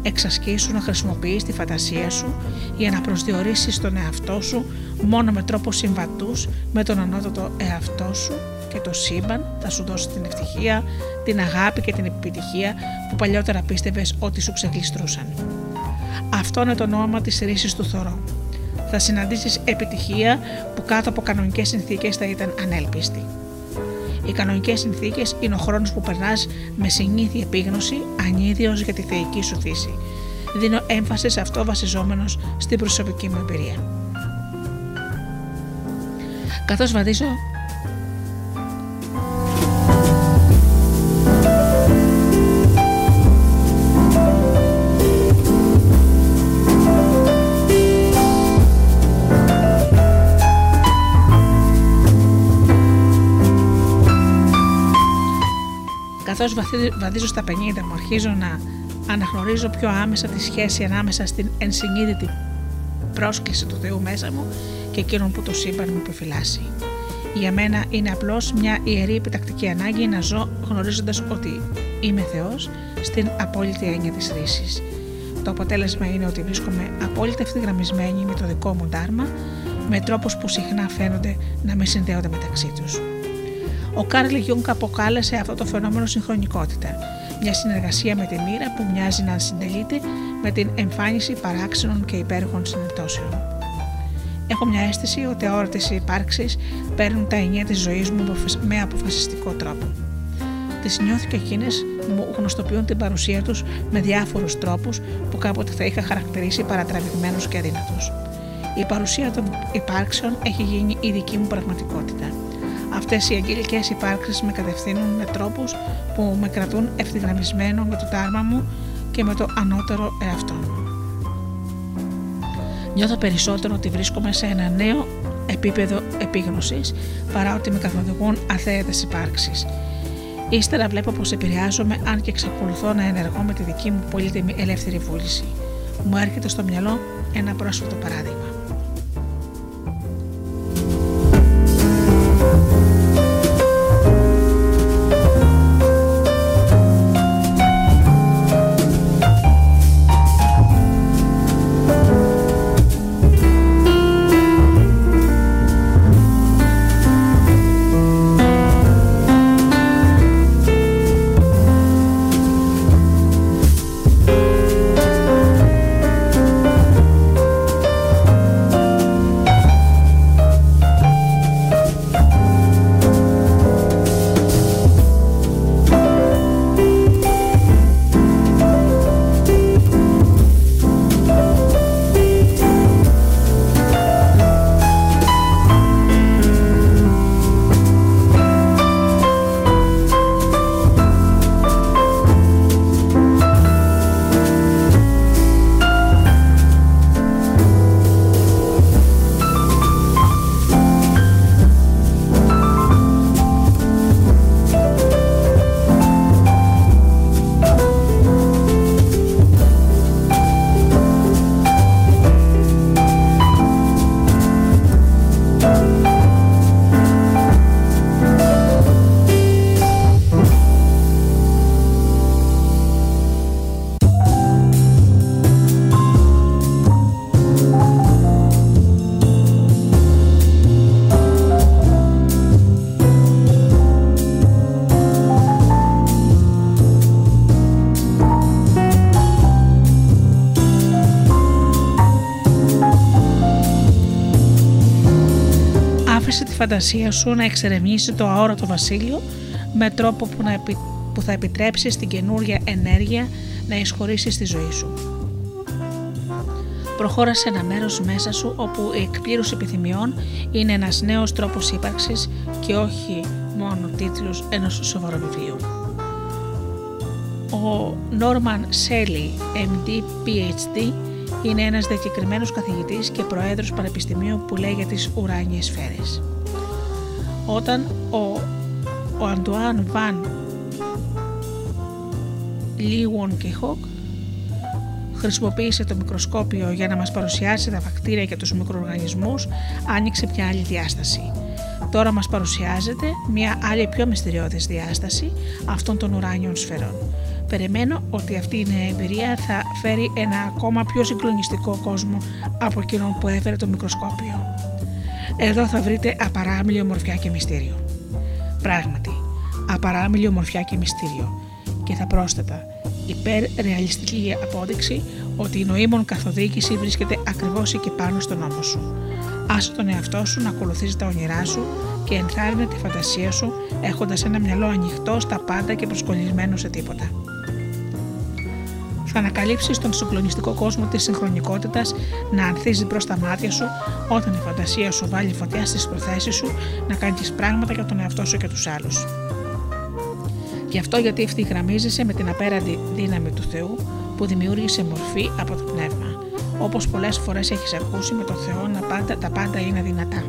εξασκήσου να χρησιμοποιείς τη φαντασία σου για να προσδιορίσεις τον εαυτό σου μόνο με τρόπους συμβατούς με τον ανώτατο εαυτό σου και το σύμπαν θα σου δώσει την ευτυχία, την αγάπη και την επιτυχία που παλιότερα πίστευες ότι σου ξεγλιστρούσαν. Αυτό είναι το νόημα της ρίσης του θωρώ. Θα συναντήσεις επιτυχία που κάτω από κανονικές συνθήκες θα ήταν ανέλπιστη. Οι κανονικές συνθήκες είναι ο χρόνος που περνάς με συνήθεια επίγνωση, ανίδιος για τη θεϊκή σου φύση. Δίνω έμφαση σε αυτό βασιζόμενος στην προσωπική μου εμπειρία. Καθώς βαδίζω καθώς βαδίζω στα 50 μου αρχίζω να αναγνωρίζω πιο άμεσα τη σχέση ανάμεσα στην ενσυνείδητη πρόσκληση του Θεού μέσα μου και εκείνον που το σύμπαν μου επιφυλάσσει. Για μένα είναι απλώς μια ιερή επιτακτική ανάγκη να ζω γνωρίζοντας ότι είμαι Θεός στην απόλυτη έννοια της ρήσης. Το αποτέλεσμα είναι ότι βρίσκομαι απόλυτα ευθυγραμμισμένη με το δικό μου ντάρμα με τρόπους που συχνά φαίνονται να μην συνδέονται μεταξύ τους. Ο Καρλ Γιουνγκ αποκάλεσε αυτό το φαινόμενο συγχρονικότητα, μια συνεργασία με τη μοίρα που μοιάζει να συντελείται με την εμφάνιση παράξενων και υπέροχων συνεπτώσεων. Έχω μια αίσθηση ότι αόρατες υπάρξεις παίρνουν τα ενία της ζωής μου με αποφασιστικό τρόπο. Τις νιώθω και εκείνες μου γνωστοποιούν την παρουσία τους με διάφορους τρόπους που κάποτε θα είχα χαρακτηρίσει παρατραβηγμένους και αδύνατους. Η παρουσία των υπάρξεων έχει γίνει η δική μου πραγματικότητα. Αυτές οι αγγελικές υπάρξεις με κατευθύνουν με τρόπους που με κρατούν ευθυγραμμισμένο με το τάρμα μου και με το ανώτερο εαυτό μου. Νιώθω περισσότερο ότι βρίσκομαι σε ένα νέο επίπεδο επίγνωσης παρά ότι με καθοδηγούν αθέατες υπάρξεις. Ύστερα βλέπω πως επηρεάζομαι αν και εξακολουθώ να ενεργώ με τη δική μου πολύτιμη ελεύθερη βούληση. Μου έρχεται στο μυαλό ένα πρόσφατο παράδειγμα. Φαντασία σου να εξερευνήσει το αόρατο βασίλειο με τρόπο που, να που θα επιτρέψει στην καινούργια ενέργεια να εισχωρήσει στη ζωή σου. Προχώρα σε ένα μέρος μέσα σου όπου η εκπλήρωση επιθυμιών είναι ένας νέος τρόπος ύπαρξης και όχι μόνο τίτλος ενός σοβαρού βιβλίου. Ο Νόρμαν Σέλι, MD, PhD, είναι ένας διακεκριμένος καθηγητής και προέδρος πανεπιστημίου που λέει για τις ουράνιες σφαίρες. Όταν ο, ο Αντουάν Βαν Λίουον και Χοκ χρησιμοποίησε το μικροσκόπιο για να μας παρουσιάσει τα βακτήρια και τους μικροοργανισμούς, άνοιξε μια άλλη διάσταση. Τώρα μας παρουσιάζεται μια άλλη πιο μυστηριώδης διάσταση αυτών των ουράνιων σφαιρών. Περιμένω ότι αυτή η νέα εμπειρία θα φέρει ένα ακόμα πιο συγκλονιστικό κόσμο από εκείνον που έφερε το μικροσκόπιο. Εδώ θα βρείτε απαράμιλη ομορφιά και μυστήριο. Πράγματι, απαράμιλη ομορφιά και μυστήριο. Και θα πρόσθετα, υπερρεαλιστική απόδειξη ότι η νοήμων καθοδήγηση βρίσκεται ακριβώς εκεί πάνω στον νόμο σου. Άσε τον εαυτό σου να ακολουθήσει τα όνειρά σου και ενθάρρυνε τη φαντασία σου έχοντας ένα μυαλό ανοιχτό στα πάντα και προσκολλισμένο σε τίποτα. Θα ανακαλύψεις τον συγκλονιστικό κόσμο της συγχρονικότητας να ανθίζεις μπρος στα μάτια σου όταν η φαντασία σου βάλει φωτιά στις προθέσεις σου να κάνεις πράγματα για τον εαυτό σου και τους άλλους. Γι' αυτό γιατί ευθυγραμμίζεσαι με την απέραντη δύναμη του Θεού που δημιούργησε μορφή από το πνεύμα. Όπως πολλές φορές έχεις ακούσει με το Θεό να πάντα, τα πάντα είναι δυνατά.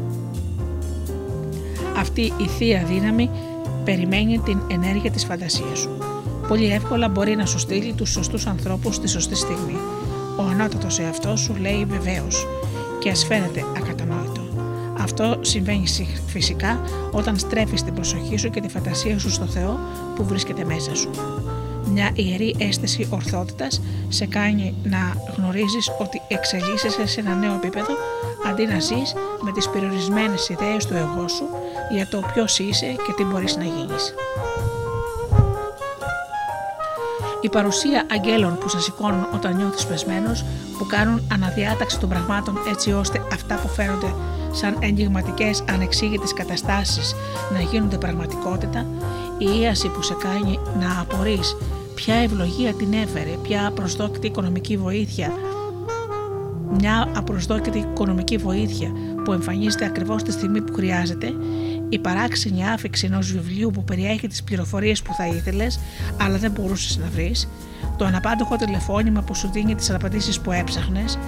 Αυτή η θεία δύναμη περιμένει την ενέργεια της φαντασίας σου. Πολύ εύκολα μπορεί να σου στείλει τους σωστούς ανθρώπους στη σωστή στιγμή. Ο ανώτατος εαυτός σου λέει βεβαίως και ας φαίνεται ακατανόητο. Αυτό συμβαίνει φυσικά όταν στρέφεις την προσοχή σου και τη φαντασία σου στο Θεό που βρίσκεται μέσα σου. Μια ιερή αίσθηση ορθότητας σε κάνει να γνωρίζεις ότι εξελίσσεσαι σε ένα νέο επίπεδο αντί να ζεις με τις περιορισμένες ιδέες του εγώ σου για το ποιος είσαι και τι μπορείς να γίνεις. Η παρουσία αγγέλων που σε σηκώνουν όταν νιώθεις πεσμένος, που κάνουν αναδιάταξη των πραγμάτων έτσι ώστε αυτά που φαίνονται σαν εγκληματικές ανεξήγητες καταστάσεις να γίνονται πραγματικότητα, η ίαση που σε κάνει να απορείς ποια ευλογία την έφερε, ποια απροσδόκητη οικονομική βοήθεια, μια απροσδόκητη οικονομική βοήθεια που εμφανίζεται ακριβώς τη στιγμή που χρειάζεται, η παράξενη άφηξη ενός βιβλίου που περιέχει τις πληροφορίες που θα ήθελες, αλλά δεν μπορούσες να βρεις, το αναπάντοχο τηλεφώνημα που σου δίνει τις απαντήσεις που έψαχνες,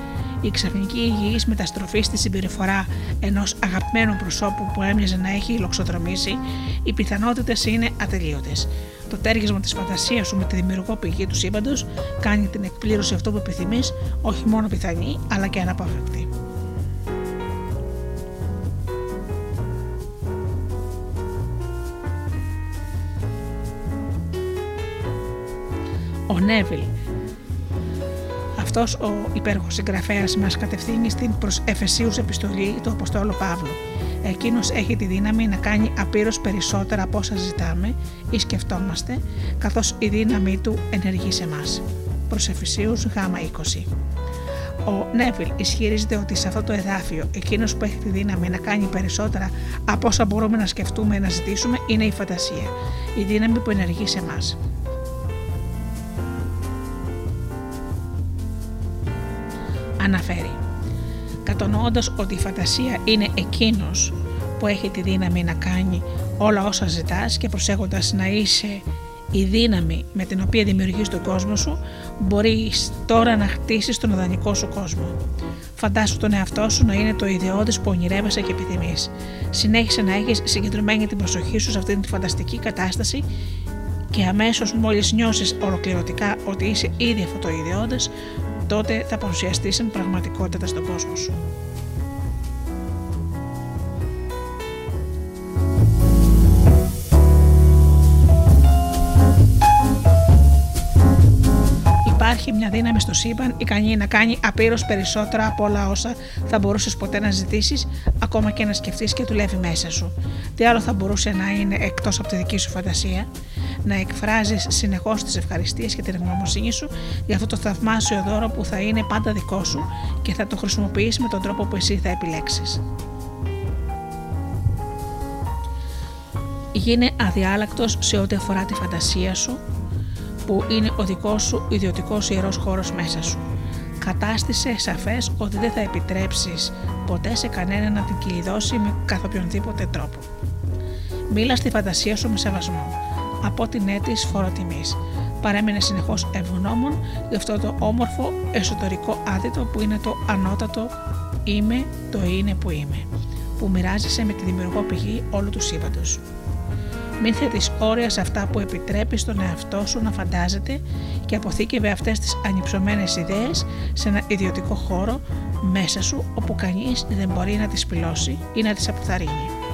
η ξαφνική υγιής μεταστροφή στη συμπεριφορά ενός αγαπημένου προσώπου που έμοιαζε να έχει λοξοδρομήσει, οι πιθανότητες είναι ατελείωτες. Το τέργισμα της φαντασίας σου με τη δημιουργό πηγή του σύμπαντος κάνει την εκπλήρωση αυτό που επιθυμείς όχι μόνο πιθανή, αλλά και αναπόφευκτη. Ο Νέβιλ αυτός ο υπέροχο συγγραφέα μας κατευθύνει στην προς Εφεσίους επιστολή του Αποστόλου Παύλου. Εκείνος έχει τη δύναμη να κάνει απείρως περισσότερα από όσα ζητάμε ή σκεφτόμαστε, καθώς η δύναμή του ενεργεί σε εμά. Προς Εφεσίους γάμα 20. Ο Νέβιλ ισχυρίζεται ότι σε αυτό το εδάφιο εκείνος που έχει τη δύναμη να κάνει περισσότερα από όσα μπορούμε να σκεφτούμε ή να ζητήσουμε είναι η φαντασία, η δύναμη που ενεργεί σε εμά. Αναφέρει. Κατονοώντα ότι η φαντασία είναι εκείνος που έχει τη δύναμη να κάνει όλα όσα ζητάς και προσέχοντας να είσαι η δύναμη με την οποία δημιουργείς τον κόσμο σου, μπορείς τώρα να χτίσεις τον ιδανικό σου κόσμο. Φαντάσου τον εαυτό σου να είναι το ιδεώδης που ονειρεύεσαι και επιθυμείς. Συνέχισε να έχεις συγκεντρωμένη την προσοχή σου σε αυτήν τη φανταστική κατάσταση και αμέσως μόλις νιώσεις ολοκληρωτικά ότι είσαι ήδη αυτό το ιδεώδες, τότε θα παρουσιαστεί σαν πραγματικότητα στον κόσμο σου. Υπάρχει μια δύναμη στο σύμπαν ικανή να κάνει απείρως περισσότερα από όλα όσα θα μπορούσες ποτέ να ζητήσεις, ακόμα και να σκεφτείς και δουλεύει μέσα σου. Τι άλλο θα μπορούσε να είναι εκτός από τη δική σου φαντασία; Να εκφράζεις συνεχώς τις ευχαριστίες και την ευγνωμοσύνη σου για αυτό το θαυμάσιο δώρο που θα είναι πάντα δικό σου και θα το χρησιμοποιήσεις με τον τρόπο που εσύ θα επιλέξεις. Γίνε αδιάλακτος σε ό,τι αφορά τη φαντασία σου, που είναι ο δικός σου ιδιωτικός ιερός χώρος μέσα σου. Κατάστησε σαφές ότι δεν θα επιτρέψεις ποτέ σε κανένα να την κυλιδώσει με καθ' οποιονδήποτε τρόπο. Μίλα στη φαντασία σου με σεβασμό. Από την έτη φοροτιμής. Παρέμεινε συνεχώς ευγνώμων για αυτό το όμορφο εσωτερικό άδειτο που είναι το ανώτατο είμαι, το είναι που είμαι, που μοιράζεσαι με τη δημιουργό πηγή όλου του σύμπαντος. Μην θέτεις όρια σε αυτά που επιτρέπεις στον εαυτό σου να φαντάζεται και αποθήκευε αυτές τις ανυψωμένες ιδέες σε ένα ιδιωτικό χώρο μέσα σου όπου κανείς δεν μπορεί να τις πυλώσει ή να τις αποθαρρύνει.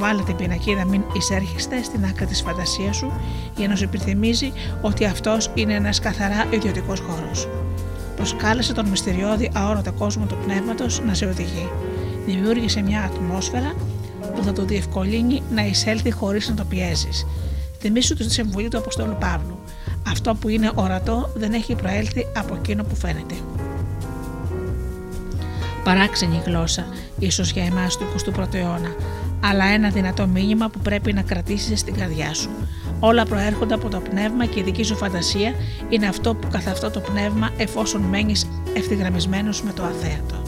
Βάλε την πινακίδα μην εισέρχεστε στην άκρη της φαντασίας σου για να σου επιθυμίζει ότι αυτός είναι ένας καθαρά ιδιωτικός χώρος. Προσκάλεσε τον μυστηριώδη αόρατο κόσμο του πνεύματος να σε οδηγεί. Δημιούργησε μια ατμόσφαιρα που θα το διευκολύνει να εισέλθει χωρίς να το πιέζεις. Θυμήσου τη συμβουλή του Αποστόλου Παύλου. Αυτό που είναι ορατό δεν έχει προέλθει από εκείνο που φαίνεται. Παράξενη γλώσσα, ίσως για εμάς τους 21ου αιώνα, αλλά ένα δυνατό μήνυμα που πρέπει να κρατήσεις στην καρδιά σου. Όλα προέρχονται από το πνεύμα και η δική σου φαντασία είναι αυτό που καθ' αυτό το πνεύμα εφόσον μένεις ευθυγραμμισμένος με το αθέατο.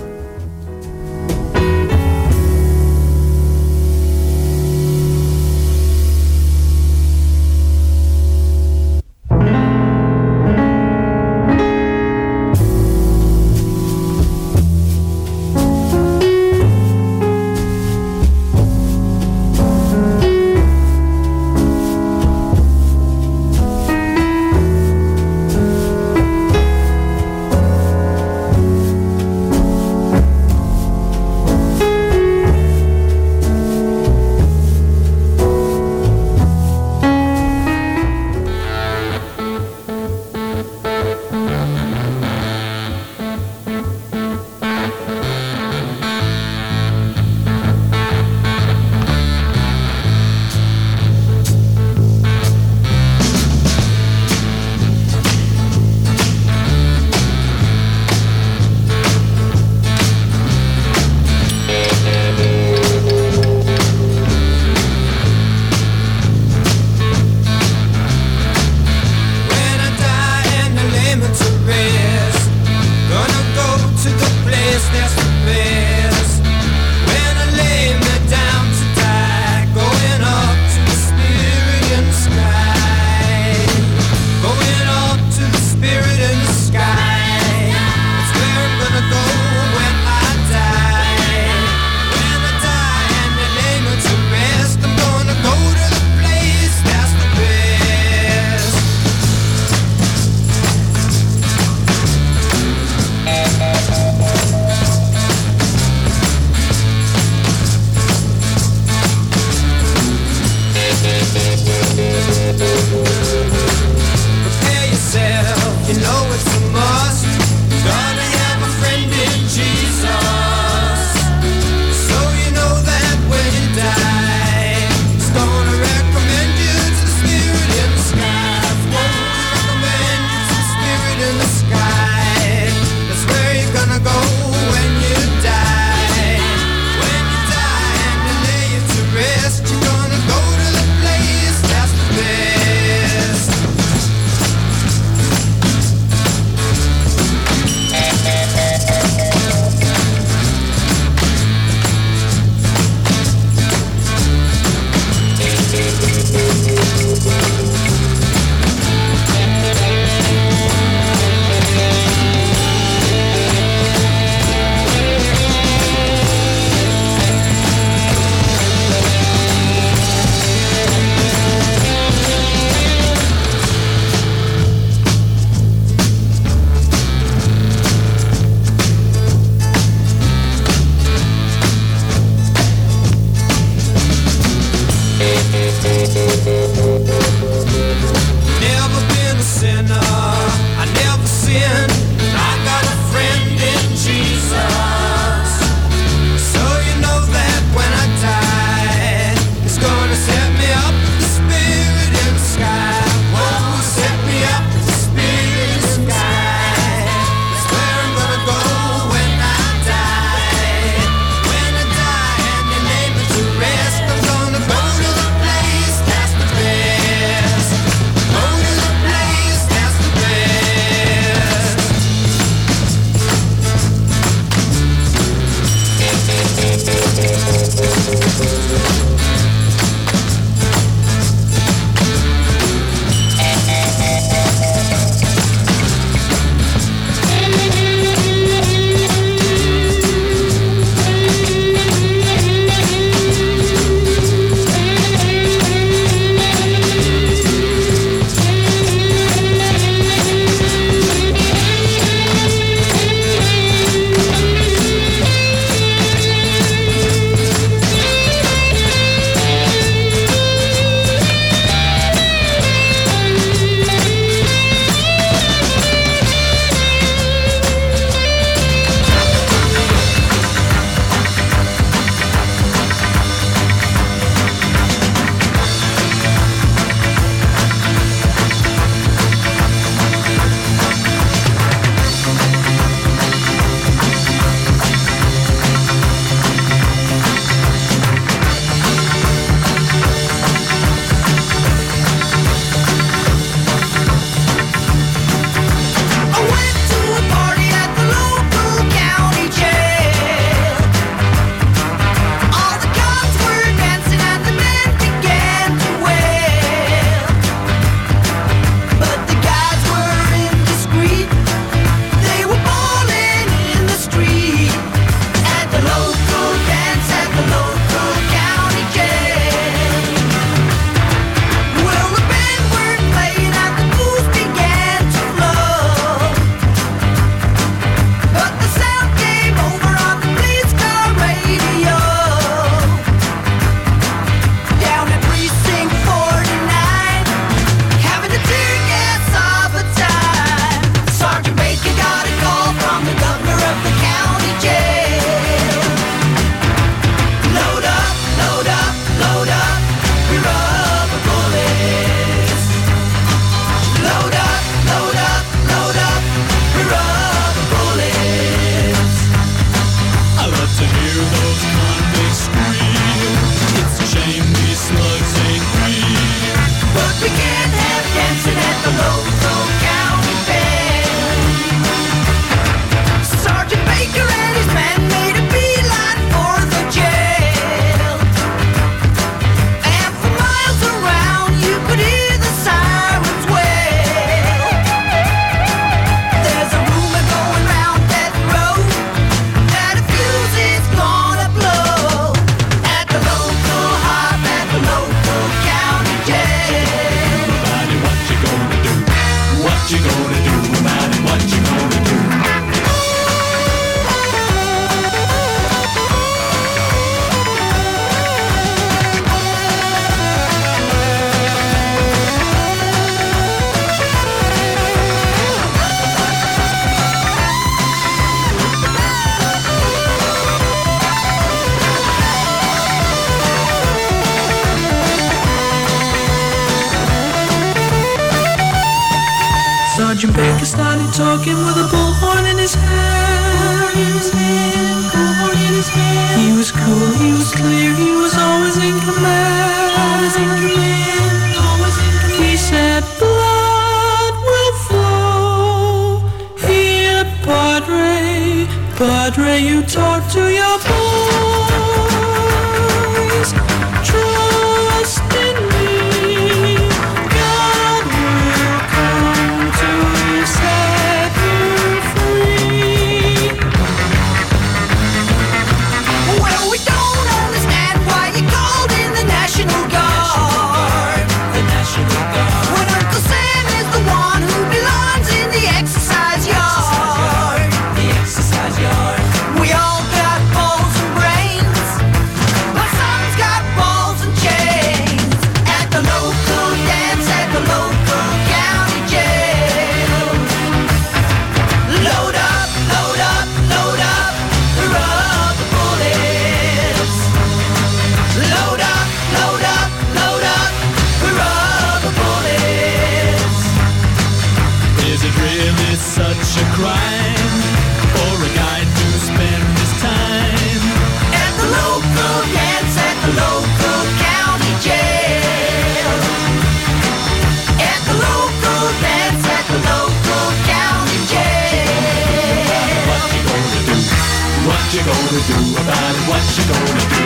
Do about it? What you gonna do?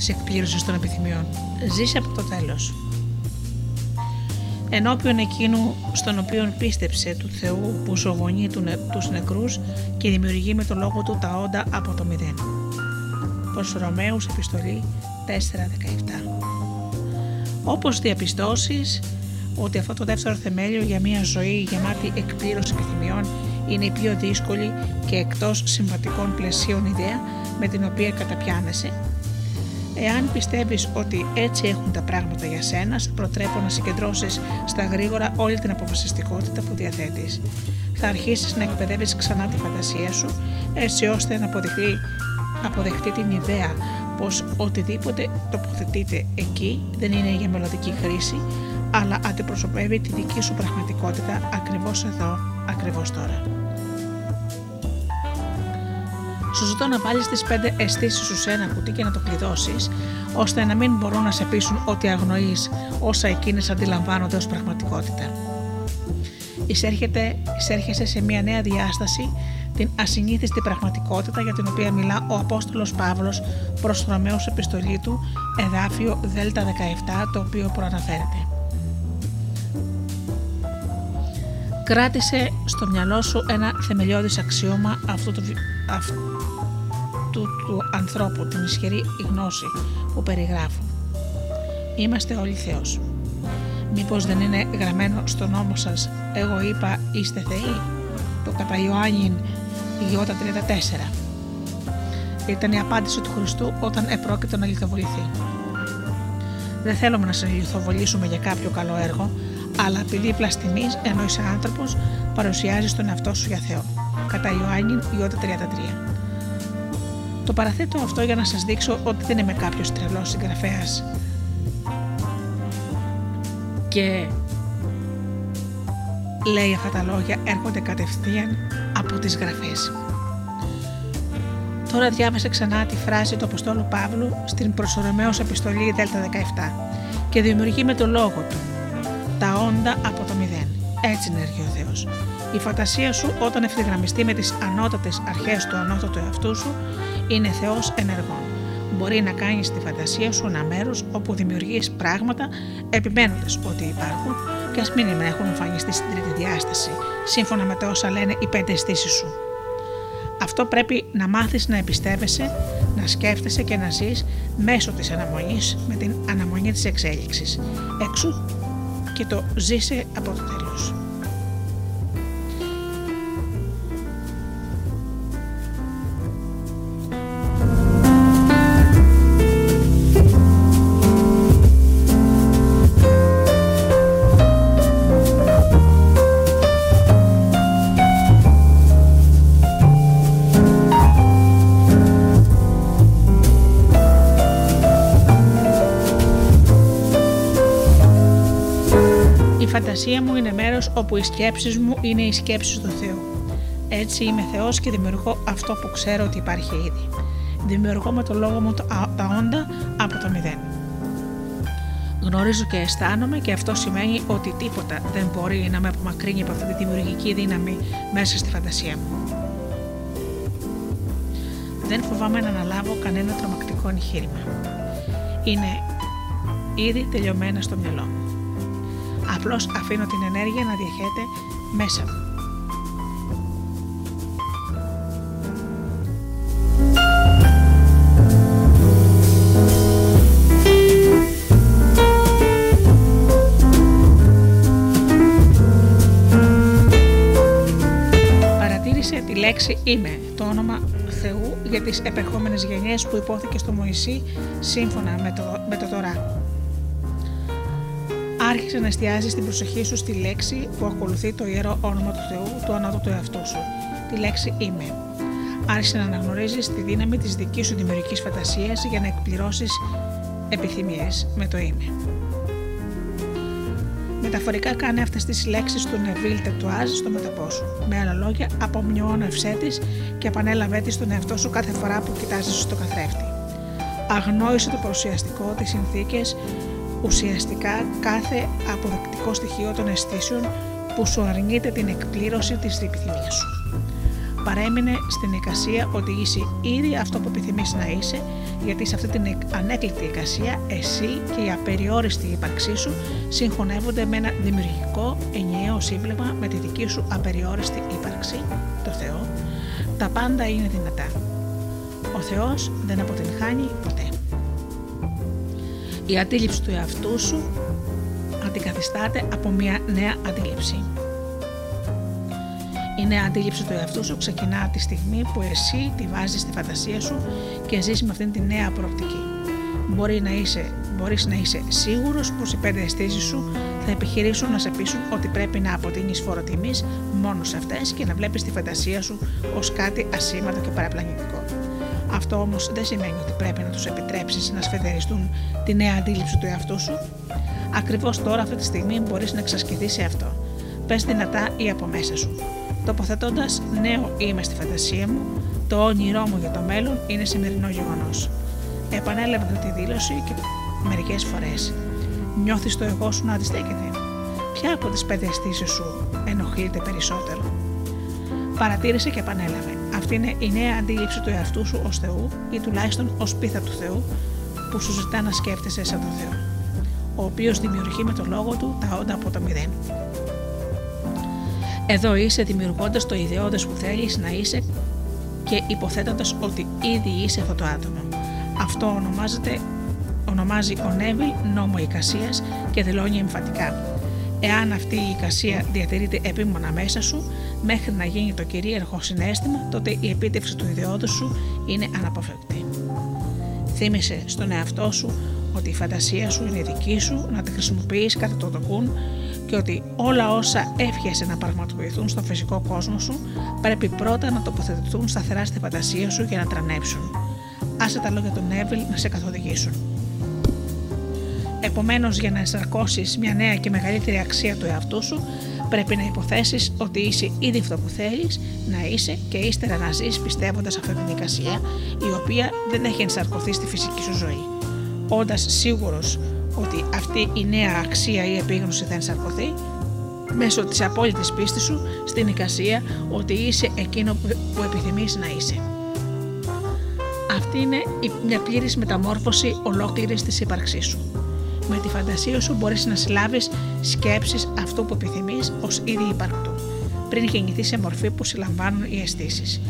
Της εκπλήρωσης των επιθυμιών. Ζήσε από το τέλος. Ενώπιον εκείνου στον οποίο πίστεψε του Θεού που ζωγονεί του νε- τους νεκρούς και δημιουργεί με το λόγο του τα όντα από το μηδέν. Προς Ρωμαίους επιστολή 4.17 Όπως διαπιστώσεις ότι αυτό το δεύτερο θεμέλιο για μια ζωή γεμάτη εκπλήρωσης επιθυμιών είναι η πιο δύσκολη και εκτός συμβατικών πλαισίων ιδέα με την οποία καταπιάνεσαι. Εάν πιστεύεις ότι έτσι έχουν τα πράγματα για σένα, σε προτρέπω να συγκεντρώσεις στα γρήγορα όλη την αποφασιστικότητα που διαθέτεις. Θα αρχίσεις να εκπαιδεύεις ξανά τη φαντασία σου, έτσι ώστε να αποδεχτεί, αποδεχτεί την ιδέα πως οτιδήποτε τοποθετείται εκεί δεν είναι για μελλοντική χρήση, αλλά αντιπροσωπεύει τη δική σου πραγματικότητα ακριβώς εδώ, ακριβώς τώρα. Σου ζητώ να βάλεις τις πέντε αισθήσεις σου σε ένα κουτί και να το κλειδώσεις, ώστε να μην μπορούν να σε πείσουν ότι αγνοείς όσα εκείνες αντιλαμβάνονται ως πραγματικότητα. Εισέρχεται, εισέρχεσαι σε μια νέα διάσταση, την ασυνήθιστη πραγματικότητα για την οποία μιλά ο Απόστολος Παύλος προς το Ρωμαίους επιστολή του, εδάφιο Δέλτα 17, το οποίο προαναφέρεται. Κράτησε στο μυαλό σου ένα θεμελιώδης αξίωμα αυτού του, βι- αυτού του ανθρώπου, την ισχυρή γνώση που περιγράφω. Είμαστε όλοι Θεός. Μήπως δεν είναι γραμμένο στο νόμο σας «Εγώ είπα είστε Θεοί» το κατά Ιωάννην Ιώτα 34. Ήταν η απάντηση του Χριστού όταν επρόκειτο να λιθοβοληθεί. Δεν θέλουμε να σε λιθοβολήσουμε για κάποιο καλό έργο, αλλά επειδή πλαστιμεί ενώ είσαι άνθρωπος, παρουσιάζει τον εαυτό σου για Θεό. Κατά Ιωάννη Ιώτα 33. Το παραθέτω αυτό για να σας δείξω ότι δεν είμαι κάποιος τρελός συγγραφέας και λέει αυτά τα λόγια έρχονται κατευθείαν από τις γραφές. Τώρα διάβασε ξανά τη φράση του Αποστόλου Παύλου στην προσωρεμένος επιστολή Δέλτα 17 και δημιουργεί με το λόγο του τα όντα από το μηδέν. Έτσι ενεργεί ο Θεός. Η φαντασία σου όταν ευθυγραμμιστεί με τις ανώτατες αρχές του ανώτατου εαυτού σου είναι Θεός ενεργών. Μπορεί να κάνεις τη φαντασία σου ένα μέρος όπου δημιουργείς πράγματα επιμένοντας ότι υπάρχουν και ας μην έχουν εμφανιστεί στην τρίτη διάσταση, σύμφωνα με τα όσα λένε οι πέντε αισθήσεις σου. Αυτό πρέπει να μάθεις να εμπιστεύεσαι, να σκέφτεσαι και να ζεις μέσω της αναμονής με την αναμονή της εξέλιξης. Έξω και το ζήσε από το τέλος. Φαντασία μου είναι μέρος όπου οι σκέψεις μου είναι οι σκέψεις του Θεού. Έτσι είμαι Θεός και δημιουργώ αυτό που ξέρω ότι υπάρχει ήδη. Δημιουργώ με το λόγο μου τα τα όντα από το μηδέν. Γνωρίζω και αισθάνομαι και αυτό σημαίνει ότι τίποτα δεν μπορεί να με απομακρύνει από αυτή τη δημιουργική δύναμη μέσα στη φαντασία μου. Δεν φοβάμαι να αναλάβω κανένα τρομακτικό εγχείρημα. Είναι ήδη τελειωμένα στο μυαλό μου. Απλώς αφήνω την ενέργεια να διαχέεται μέσα μου. Παρατήρησε τη λέξη «είμαι», το όνομα Θεού για τις επερχόμενες γενιές που υπόθηκε στο Μωυσή σύμφωνα με το, με το Τωρά άρχισε να εστιάζει την προσοχή σου στη λέξη που ακολουθεί το ιερό όνομα του Θεού, του ανώτατου εαυτού σου, τη λέξη Είμαι. Άρχισε να αναγνωρίζεις τη δύναμη της δικής σου δημιουργικής φαντασίας για να εκπληρώσεις επιθυμίες με το Είμαι. Μεταφορικά κάνε αυτές τις λέξεις του Νεβίλ Τετουάζ στο μεταπό σου. Με άλλα λόγια, απομνιώνευσέ τις και επανέλαβε τη στον εαυτό σου κάθε φορά που κοιτάζεις στο καθρέφτη. Αγνόησε το παρουσιαστικό, τις συνθήκες ουσιαστικά κάθε αποδεκτικό στοιχείο των αισθήσεων που σου αρνείται την εκπλήρωση της επιθυμίας σου. Παρέμεινε στην εικασία ότι είσαι ήδη αυτό που επιθυμείς να είσαι, γιατί σε αυτή την ανέκλητη εικασία εσύ και η απεριόριστη ύπαρξή σου συγχωνεύονται με ένα δημιουργικό ενιαίο σύμπλεγμα με τη δική σου απεριόριστη ύπαρξη, το Θεό. Τα πάντα είναι δυνατά. Ο Θεός δεν αποτυγχάνει ποτέ. Η αντίληψη του εαυτού σου αντικαθιστάται από μια νέα αντίληψη. Η νέα αντίληψη του εαυτού σου ξεκινά τη στιγμή που εσύ τη βάζεις στη φαντασία σου και ζεις με αυτήν τη νέα προοπτική. Μπορεί να είσαι, μπορείς να είσαι σίγουρος πως οι πέντε αισθήσεις σου θα επιχειρήσουν να σε πείσουν ότι πρέπει να αποτείνεις φόρο τιμής μόνο σε αυτές και να βλέπεις τη φαντασία σου ως κάτι ασήμαντο και παραπλανητικό. Αυτό όμως δεν σημαίνει ότι πρέπει να τους επιτρέψεις να σφετεριστούν τη νέα αντίληψη του εαυτού σου. Ακριβώς τώρα, αυτή τη στιγμή, μπορείς να εξασκηθείς σε αυτό. Πες δυνατά ή από μέσα σου. Τοποθετώντας νέο είμαι στη φαντασία μου, το όνειρό μου για το μέλλον είναι σημερινό γεγονός. Επανέλαβε αυτή τη δήλωση και μερικές φορές. Νιώθεις το εγώ σου να αντιστέκεται. Ποια από τις πέντε αισθήσεις σου ενοχλείται περισσότερο; Παρατήρησε και επανέλαβε. Αυτή είναι η νέα αντίληψη του εαυτού σου ως Θεού ή τουλάχιστον ως πίθα του Θεού που σου ζητά να σκέφτεσαι σαν τον Θεό, ο οποίος δημιουργεί με τον λόγο του τα όντα από το μηδέν. Εδώ είσαι δημιουργώντας το ιδεώδες που θέλεις να είσαι και υποθέτοντας ότι ήδη είσαι αυτό το άτομο. Αυτό ονομάζεται, ονομάζει ο Νέβιλ νόμο εικασίας και δηλώνει εμφαντικά. Εάν αυτή η εικασία διατηρείται επίμονα μέσα σου, μέχρι να γίνει το κυρίαρχο συνέστημα, τότε η επίτευξη του ιδεώδους σου είναι αναποφευκτή. Θύμησε στον εαυτό σου ότι η φαντασία σου είναι δική σου, να τη χρησιμοποιείς κατά το δοκούν και ότι όλα όσα εύχεσαι να πραγματοποιηθούν στο φυσικό κόσμο σου πρέπει πρώτα να τοποθετηθούν σταθερά στη φαντασία σου για να τρανέψουν. Άσε τα λόγια του Νέβιλ να σε καθοδηγήσουν. Επομένως, για να ενσαρκώσει μια νέα και μεγαλύτερη αξία του εαυτού σου, Πρέπει να υποθέσεις ότι είσαι ήδη αυτό που θέλεις να είσαι και ύστερα να ζεις πιστεύοντας αυτή την εικασία η οποία δεν έχει ενσαρκωθεί στη φυσική σου ζωή. Όντας σίγουρος ότι αυτή η νέα αξία ή επίγνωση θα ενσαρκωθεί, μέσω της απόλυτης πίστης σου στην εικασία ότι είσαι εκείνο που επιθυμείς να είσαι. Αυτή είναι μια πλήρης μεταμόρφωση ολόκληρης της ύπαρξής σου. Με τη φαντασία σου μπορείς να συλλάβεις σκέψεις αυτού που επιθυμείς ως ήδη υπαρκτού, πριν γεννηθεί σε μορφή που συλλαμβάνουν οι αισθήσεις.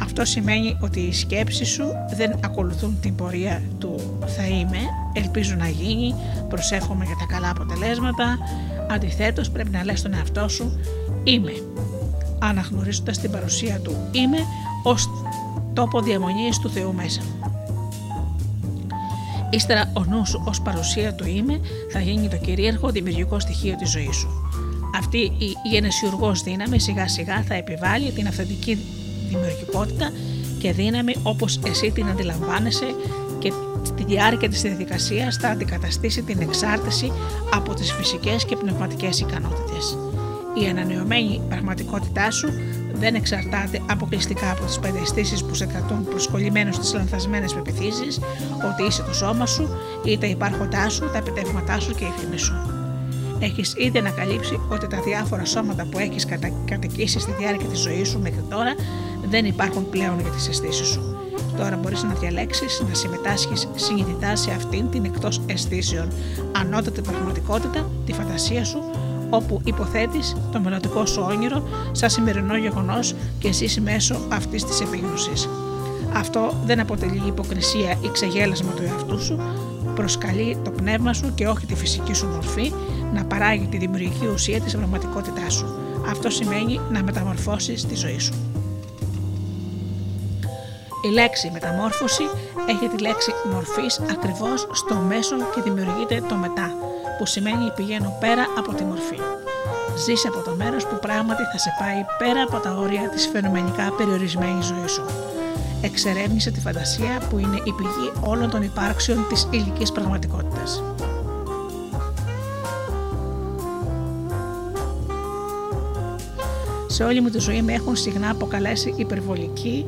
Αυτό σημαίνει ότι οι σκέψεις σου δεν ακολουθούν την πορεία του θα είμαι, ελπίζω να γίνει, προσεύχομαι για τα καλά αποτελέσματα, αντιθέτως πρέπει να λες στον εαυτό σου είμαι, αναγνωρίζοντας την παρουσία του είμαι ως τόπο διαμονής του Θεού μέσα. Ύστερα ο νους σου ως παρουσία του είμαι θα γίνει το κυρίαρχο δημιουργικό στοιχείο της ζωής σου. Αυτή η γενεσιουργός δύναμη σιγά σιγά θα επιβάλλει την αυθεντική δημιουργικότητα και δύναμη όπως εσύ την αντιλαμβάνεσαι και στη διάρκεια της διαδικασίας θα αντικαταστήσει την εξάρτηση από τις φυσικές και πνευματικές ικανότητες. Η ανανεωμένη πραγματικότητά σου δεν εξαρτάται αποκλειστικά από τις πέντε που σε κρατούν προσκολλημένου στις λανθασμένες πεπιθήσεις ότι είσαι το σώμα σου ή τα υπάρχοντά σου, τα επιτεύγματά σου και η φήμη σου. Έχεις ήδη ανακαλύψει ότι τα διάφορα σώματα που έχεις κατα... κατοικήσει στη διάρκεια της ζωής σου μέχρι τώρα δεν υπάρχουν πλέον για τις αισθήσεις σου. Τώρα μπορείς να διαλέξεις να συμμετάσχεις συνειδητά σε αυτήν την εκτός αισθήσεων ανώτατη πραγματικότητα, τη φαντασία σου, όπου υποθέτεις το μελλοντικό σου όνειρο σαν σημερινό γεγονός και ζεις μέσω αυτής της επίγνωσης. Αυτό δεν αποτελεί υποκρισία ή ξεγέλασμα του εαυτού σου, προσκαλεί το πνεύμα σου και όχι τη φυσική σου μορφή να παράγει τη δημιουργική ουσία της πραγματικότητάς σου. Αυτό σημαίνει να μεταμορφώσεις τη ζωή σου. Η λέξη μεταμόρφωση έχει τη λέξη μορφής ακριβώς στο μέσο και δημιουργείται το μετά, που σημαίνει πηγαίνω πέρα από τη μορφή. Ζεις από το μέρος που πράγματι θα σε πάει πέρα από τα όρια της φαινομενικά περιορισμένης ζωής σου. Εξερεύνησε τη φαντασία που είναι η πηγή όλων των υπάρξεων της υλικής πραγματικότητας. Σε όλη μου τη ζωή με έχουν συχνά αποκαλέσει υπερβολική,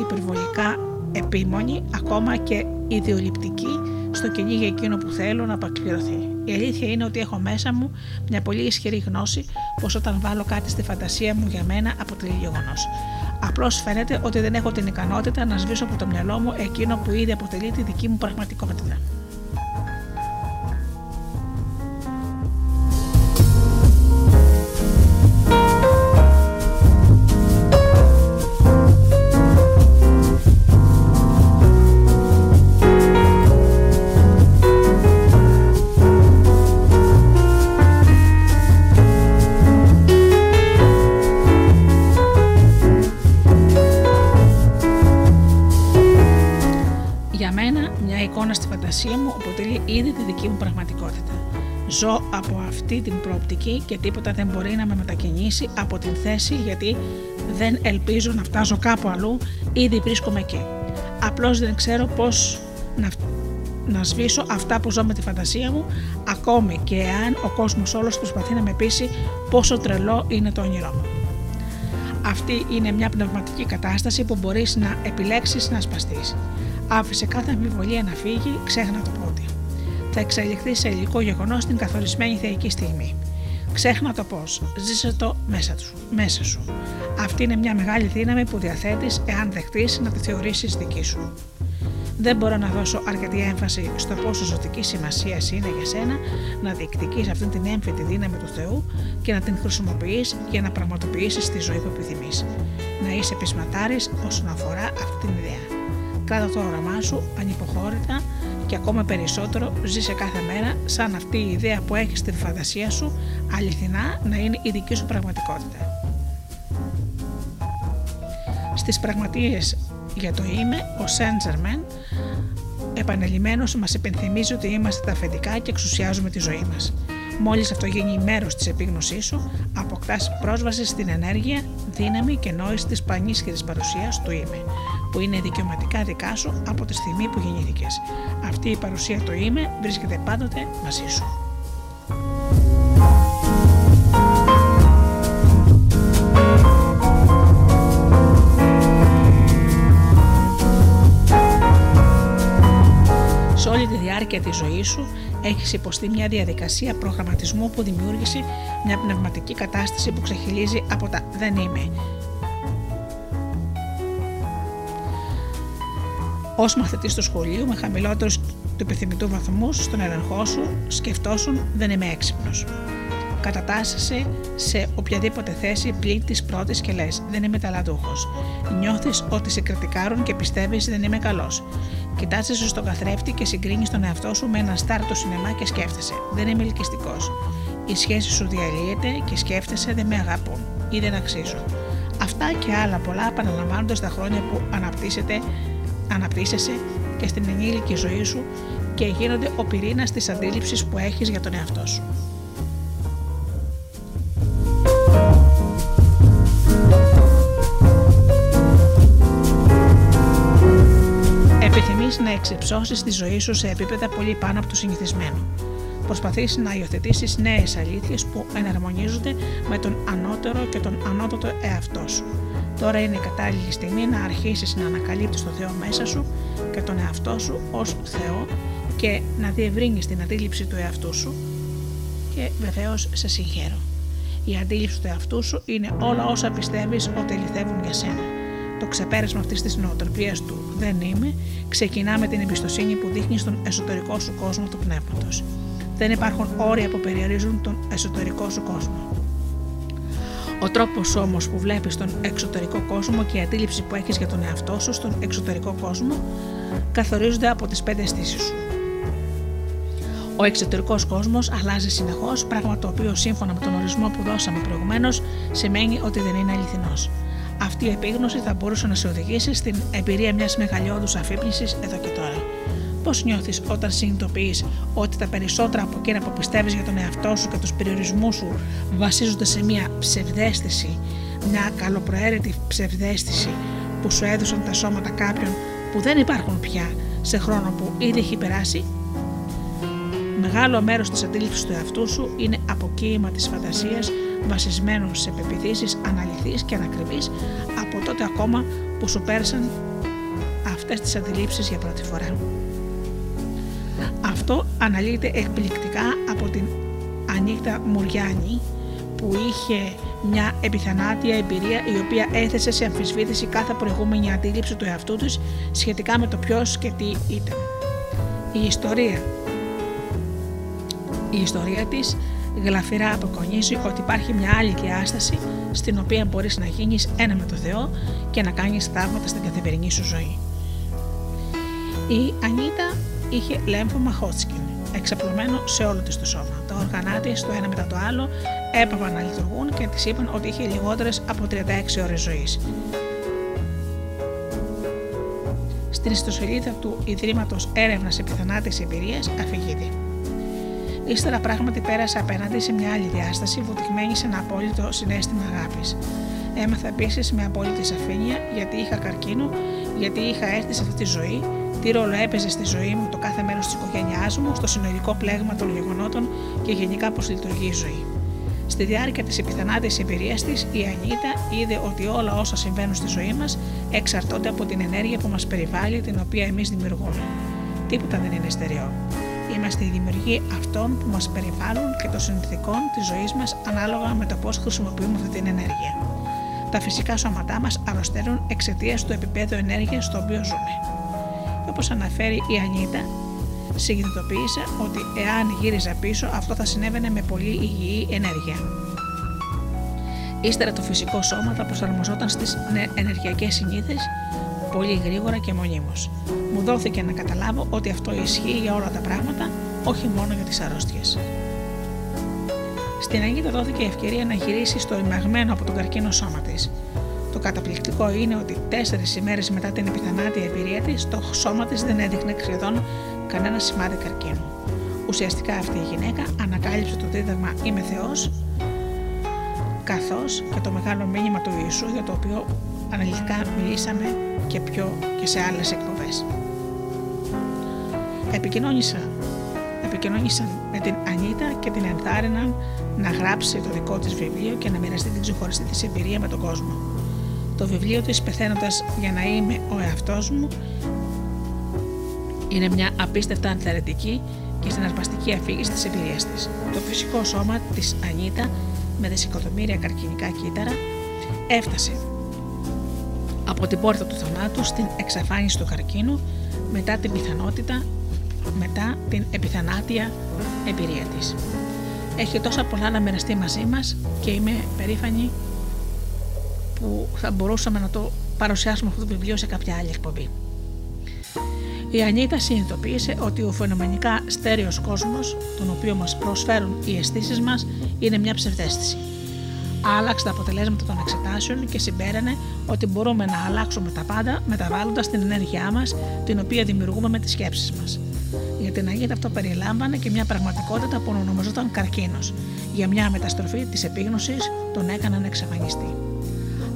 υπερβολικά επίμονη, ακόμα και ιδεολειπτική στο κυνήγι εκείνο που θέλω να απακληρωθεί. Η αλήθεια είναι ότι έχω μέσα μου μια πολύ ισχυρή γνώση πως όταν βάλω κάτι στη φαντασία μου για μένα αποτελεί γεγονός. Απλώς φαίνεται ότι δεν έχω την ικανότητα να σβήσω από το μυαλό μου εκείνο που ήδη αποτελεί τη δική μου πραγματικότητα. Ζω από αυτή την προοπτική και τίποτα δεν μπορεί να με μετακινήσει από την θέση γιατί δεν ελπίζω να φτάσω κάπου αλλού, ήδη βρίσκομαι εκεί. Απλώς δεν ξέρω πώς να, να σβήσω αυτά που ζω με τη φαντασία μου, ακόμη και εάν ο κόσμος όλος προσπαθεί να με πείσει πόσο τρελό είναι το όνειρό μου. Αυτή είναι μια πνευματική κατάσταση που μπορείς να επιλέξεις να σπαστείς. Άφησε κάθε αμφιβολία να φύγει, ξέχνα το πόδι. Θα εξελιχθεί σε υλικό γεγονός την καθορισμένη θεϊκή στιγμή. Ξέχνα το πώς, ζήσε το μέσα, του, μέσα σου. Αυτή είναι μια μεγάλη δύναμη που διαθέτεις εάν δεχτείς να τη θεωρήσεις δική σου. Δεν μπορώ να δώσω αρκετή έμφαση στο πόσο ζωτική σημασία είναι για σένα να διεκδικείς αυτή την έμφυτη δύναμη του Θεού και να την χρησιμοποιείς για να πραγματοποιήσεις τη ζωή που επιθυμείς. Να είσαι πεισματάρης όσον αφορά αυτή την ιδέα. Κράτα το όραμά σου ανυποχώρητα και ακόμα περισσότερο ζήσε κάθε μέρα σαν αυτή η ιδέα που έχεις στην φαντασία σου αληθινά να είναι η δική σου πραγματικότητα. Στις πραγματείες για το είμαι, ο Σέντζερμεν επανελειμμένος μας υπενθυμίζει ότι είμαστε τα αφεντικά και εξουσιάζουμε τη ζωή μας. Μόλις αυτό γίνει μέρος της επίγνωσής σου, αποκτάς πρόσβαση στην ενέργεια, δύναμη και νόηση της πανίσχυρης παρουσίας του «Είμαι», που είναι δικαιωματικά δικά σου από τη στιγμή που γεννήθηκες. Αυτή η παρουσία του «Είμαι» βρίσκεται πάντοτε μαζί σου. Σε όλη τη διάρκεια της ζωής σου έχεις υποστεί μια διαδικασία προγραμματισμού που δημιούργησε μια πνευματική κατάσταση που ξεχυλίζει από τα δεν είμαι. Ω μαθητής του σχολείου, με χαμηλότερους του επιθυμητού βαθμούς στον έλεγχό σου, σκεφτόσουν δεν είμαι έξυπνος. Κατατάσσεσαι σε οποιαδήποτε θέση πλην της πρώτης και λες: Δεν είμαι ταλαντούχος. Νιώθεις ότι σε κριτικάρουν και πιστεύεις: Δεν είμαι καλός. Κοιτάζεσαι στον καθρέφτη και συγκρίνεις τον εαυτό σου με ένα στάρ του σινεμά και σκέφτεσαι: Δεν είμαι ελκυστικός. Η σχέση σου διαλύεται και σκέφτεσαι: Δεν με αγαπούν ή δεν αξίζω. Αυτά και άλλα πολλά επαναλαμβάνονται στα χρόνια που αναπτύσσεσαι και στην ενήλικη ζωή σου και γίνονται ο πυρήνας της αντίληψης που έχεις για τον εαυτό σου. Να εξυψώσεις τη ζωή σου σε επίπεδα πολύ πάνω από το συνηθισμένο. Προσπαθείς να υιοθετήσεις νέες αλήθειες που εναρμονίζονται με τον ανώτερο και τον ανώτατο εαυτό σου. Τώρα είναι η κατάλληλη στιγμή να αρχίσεις να ανακαλύπτεις τον Θεό μέσα σου και τον εαυτό σου ως Θεό και να διευρύνεις την αντίληψη του εαυτού σου και βεβαίως σε συγχαίρω. Η αντίληψη του εαυτού σου είναι όλα όσα πιστεύεις ότι λυθεύουν για σένα. Το ξεπέρασμα αυτής της νοοτροπίας του δεν είμαι ξεκινά με την εμπιστοσύνη που δείχνει στον εσωτερικό σου κόσμο του πνεύματος. Δεν υπάρχουν όρια που περιορίζουν τον εσωτερικό σου κόσμο. Ο τρόπος όμως που βλέπεις τον εξωτερικό κόσμο και η αντίληψη που έχεις για τον εαυτό σου στον εξωτερικό κόσμο καθορίζονται από τις πέντε αισθήσεις σου. Ο εξωτερικός κόσμος αλλάζει συνεχώς, πράγμα το οποίο σύμφωνα με τον ορισμό που δώσαμε προηγουμένως σημαίνει ότι δεν είναι αληθινός. Αυτή η επίγνωση θα μπορούσε να σε οδηγήσει στην εμπειρία μιας μεγαλειώδους αφύπνισης εδώ και τώρα. Πώς νιώθεις όταν συνειδητοποιείς ότι τα περισσότερα από εκείνα που πιστεύεις για τον εαυτό σου και τους περιορισμούς σου βασίζονται σε μια ψευδέστηση, μια καλοπροαίρετη ψευδέστηση που σου έδωσαν τα σώματα κάποιων που δεν υπάρχουν πια σε χρόνο που ήδη έχει περάσει; Μεγάλο μέρος της αντίληψης του εαυτού σου είναι αποκοίημα της φαντασίας βασισμένο σε πεπιθήσεις αναλυθείς και ανακριβείς από τότε ακόμα που σου πέρασαν αυτές τις αντιλήψεις για πρώτη φορά. Αυτό αναλύεται εκπληκτικά από την Ανίκτα Μουριάννη που είχε μια επιθανάτια εμπειρία η οποία έθεσε σε αμφισβήτηση κάθε προηγούμενη αντίληψη του εαυτού της σχετικά με το ποιος και τι ήταν. Η ιστορία η ιστορία της γλαφυρά αποκονίζει ότι υπάρχει μια άλλη διάσταση στην οποία μπορείς να γίνεις ένα με το Θεό και να κάνεις θαύματα στην καθημερινή σου ζωή. Η Ανίτα είχε λέμφωμα Χότσκιν, εξαπλωμένο σε όλο της το σώμα. Τα όργανά της, το ένα μετά το άλλο, έπαβαν να λειτουργούν και της είπαν ότι είχε λιγότερες από 36 ώρες ζωής. Στην ιστοσελίδα του Ιδρύματος Έρευνας Επιθανάτης Εμπειρίας αφηγείται. Ύστερα πράγματι πέρασα απέναντι σε μια άλλη διάσταση, βουτυγμένη σε ένα απόλυτο συνέστημα αγάπης. Έμαθα επίσης με απόλυτη σαφήνεια γιατί είχα καρκίνο, γιατί είχα έρθει σε αυτή τη ζωή, τι ρόλο έπαιζε στη ζωή μου το κάθε μέρος της οικογένειάς μου, στο συνολικό πλέγμα των γεγονότων και γενικά πώς λειτουργεί η ζωή. Στη διάρκεια της επιθανάτης εμπειρίας της, η Ανίτα είδε ότι όλα όσα συμβαίνουν στη ζωή μας εξαρτώνται από την ενέργεια που μας περιβάλλει, την οποία εμείς δημιουργούμε. Τίποτα δεν είναι στερεό. Είμαστε οι δημιουργοί αυτών που μας περιβάλλουν και των συνθηκών της ζωής μας ανάλογα με το πώς χρησιμοποιούμε αυτή την ενέργεια. Τα φυσικά σώματά μας αρρωσταίνουν εξαιτίας του επίπεδου ενέργειας στο οποίο ζούμε. Όπως αναφέρει η Ανίτα, συνειδητοποίησε ότι εάν γύριζα πίσω αυτό θα συνέβαινε με πολύ υγιή ενέργεια. Ύστερα το φυσικό σώμα θα προσαρμοζόταν στις ενεργειακές συνήθειες πολύ γρήγορα και μονίμως. Μου δόθηκε να καταλάβω ότι αυτό ισχύει για όλα τα πράγματα, όχι μόνο για τις αρρώστιες. Στην Αγίδα δόθηκε η ευκαιρία να γυρίσει στο ρημαγμένο από τον καρκίνο σώμα της. Το καταπληκτικό είναι ότι τέσσερις ημέρες μετά την επιθανάτια εμπειρία της, το σώμα της δεν έδειχνε σχεδόν κανένα σημάδι καρκίνου. Ουσιαστικά αυτή η γυναίκα ανακάλυψε το δίδαγμα Είμαι Θεός, καθώς και το μεγάλο μήνυμα του Ιησού για το οποίο αναλυτικά μιλήσαμε και πιο και σε άλλες εκπομπές. Επικοινώνησα, επικοινώνησαν με την Ανίτα και την ενθάρρυναν να γράψει το δικό της βιβλίο και να μοιραστεί την ξεχωριστή της εμπειρία με τον κόσμο. Το βιβλίο της «Πεθαίνοντας για να είμαι ο εαυτός μου» Είναι μια απίστευτα ανθαρρυντική και συναρπαστική αφήγηση της εμπειρίας της. Το φυσικό σώμα της Ανίτα με δισεκατομμύρια καρκινικά κύτταρα έφτασε από την πόρτα του θανάτου στην εξαφάνιση του καρκίνου μετά την πιθανότητα, μετά την επιθανάτια εμπειρία της. Έχει τόσα πολλά να μοιραστεί μαζί μας και είμαι περήφανη που θα μπορούσαμε να το παρουσιάσουμε αυτό το βιβλίο σε κάποια άλλη εκπομπή. Η Ανίτα συνειδητοποίησε ότι ο φαινομενικά στέρεος κόσμος, τον οποίο μας προσφέρουν οι αισθήσεις μας, είναι μια ψευδέστηση. Άλλαξε τα αποτελέσματα των εξετάσεων και συμπέρανε ότι μπορούμε να αλλάξουμε τα πάντα μεταβάλλοντας την ενέργειά μας, την οποία δημιουργούμε με τις σκέψεις μας. Για την Αγίτα αυτό περιλάμβανε και μια πραγματικότητα που ονομαζόταν καρκίνος. Για μια μεταστροφή της επίγνωσης τον έκαναν εξαφανιστή.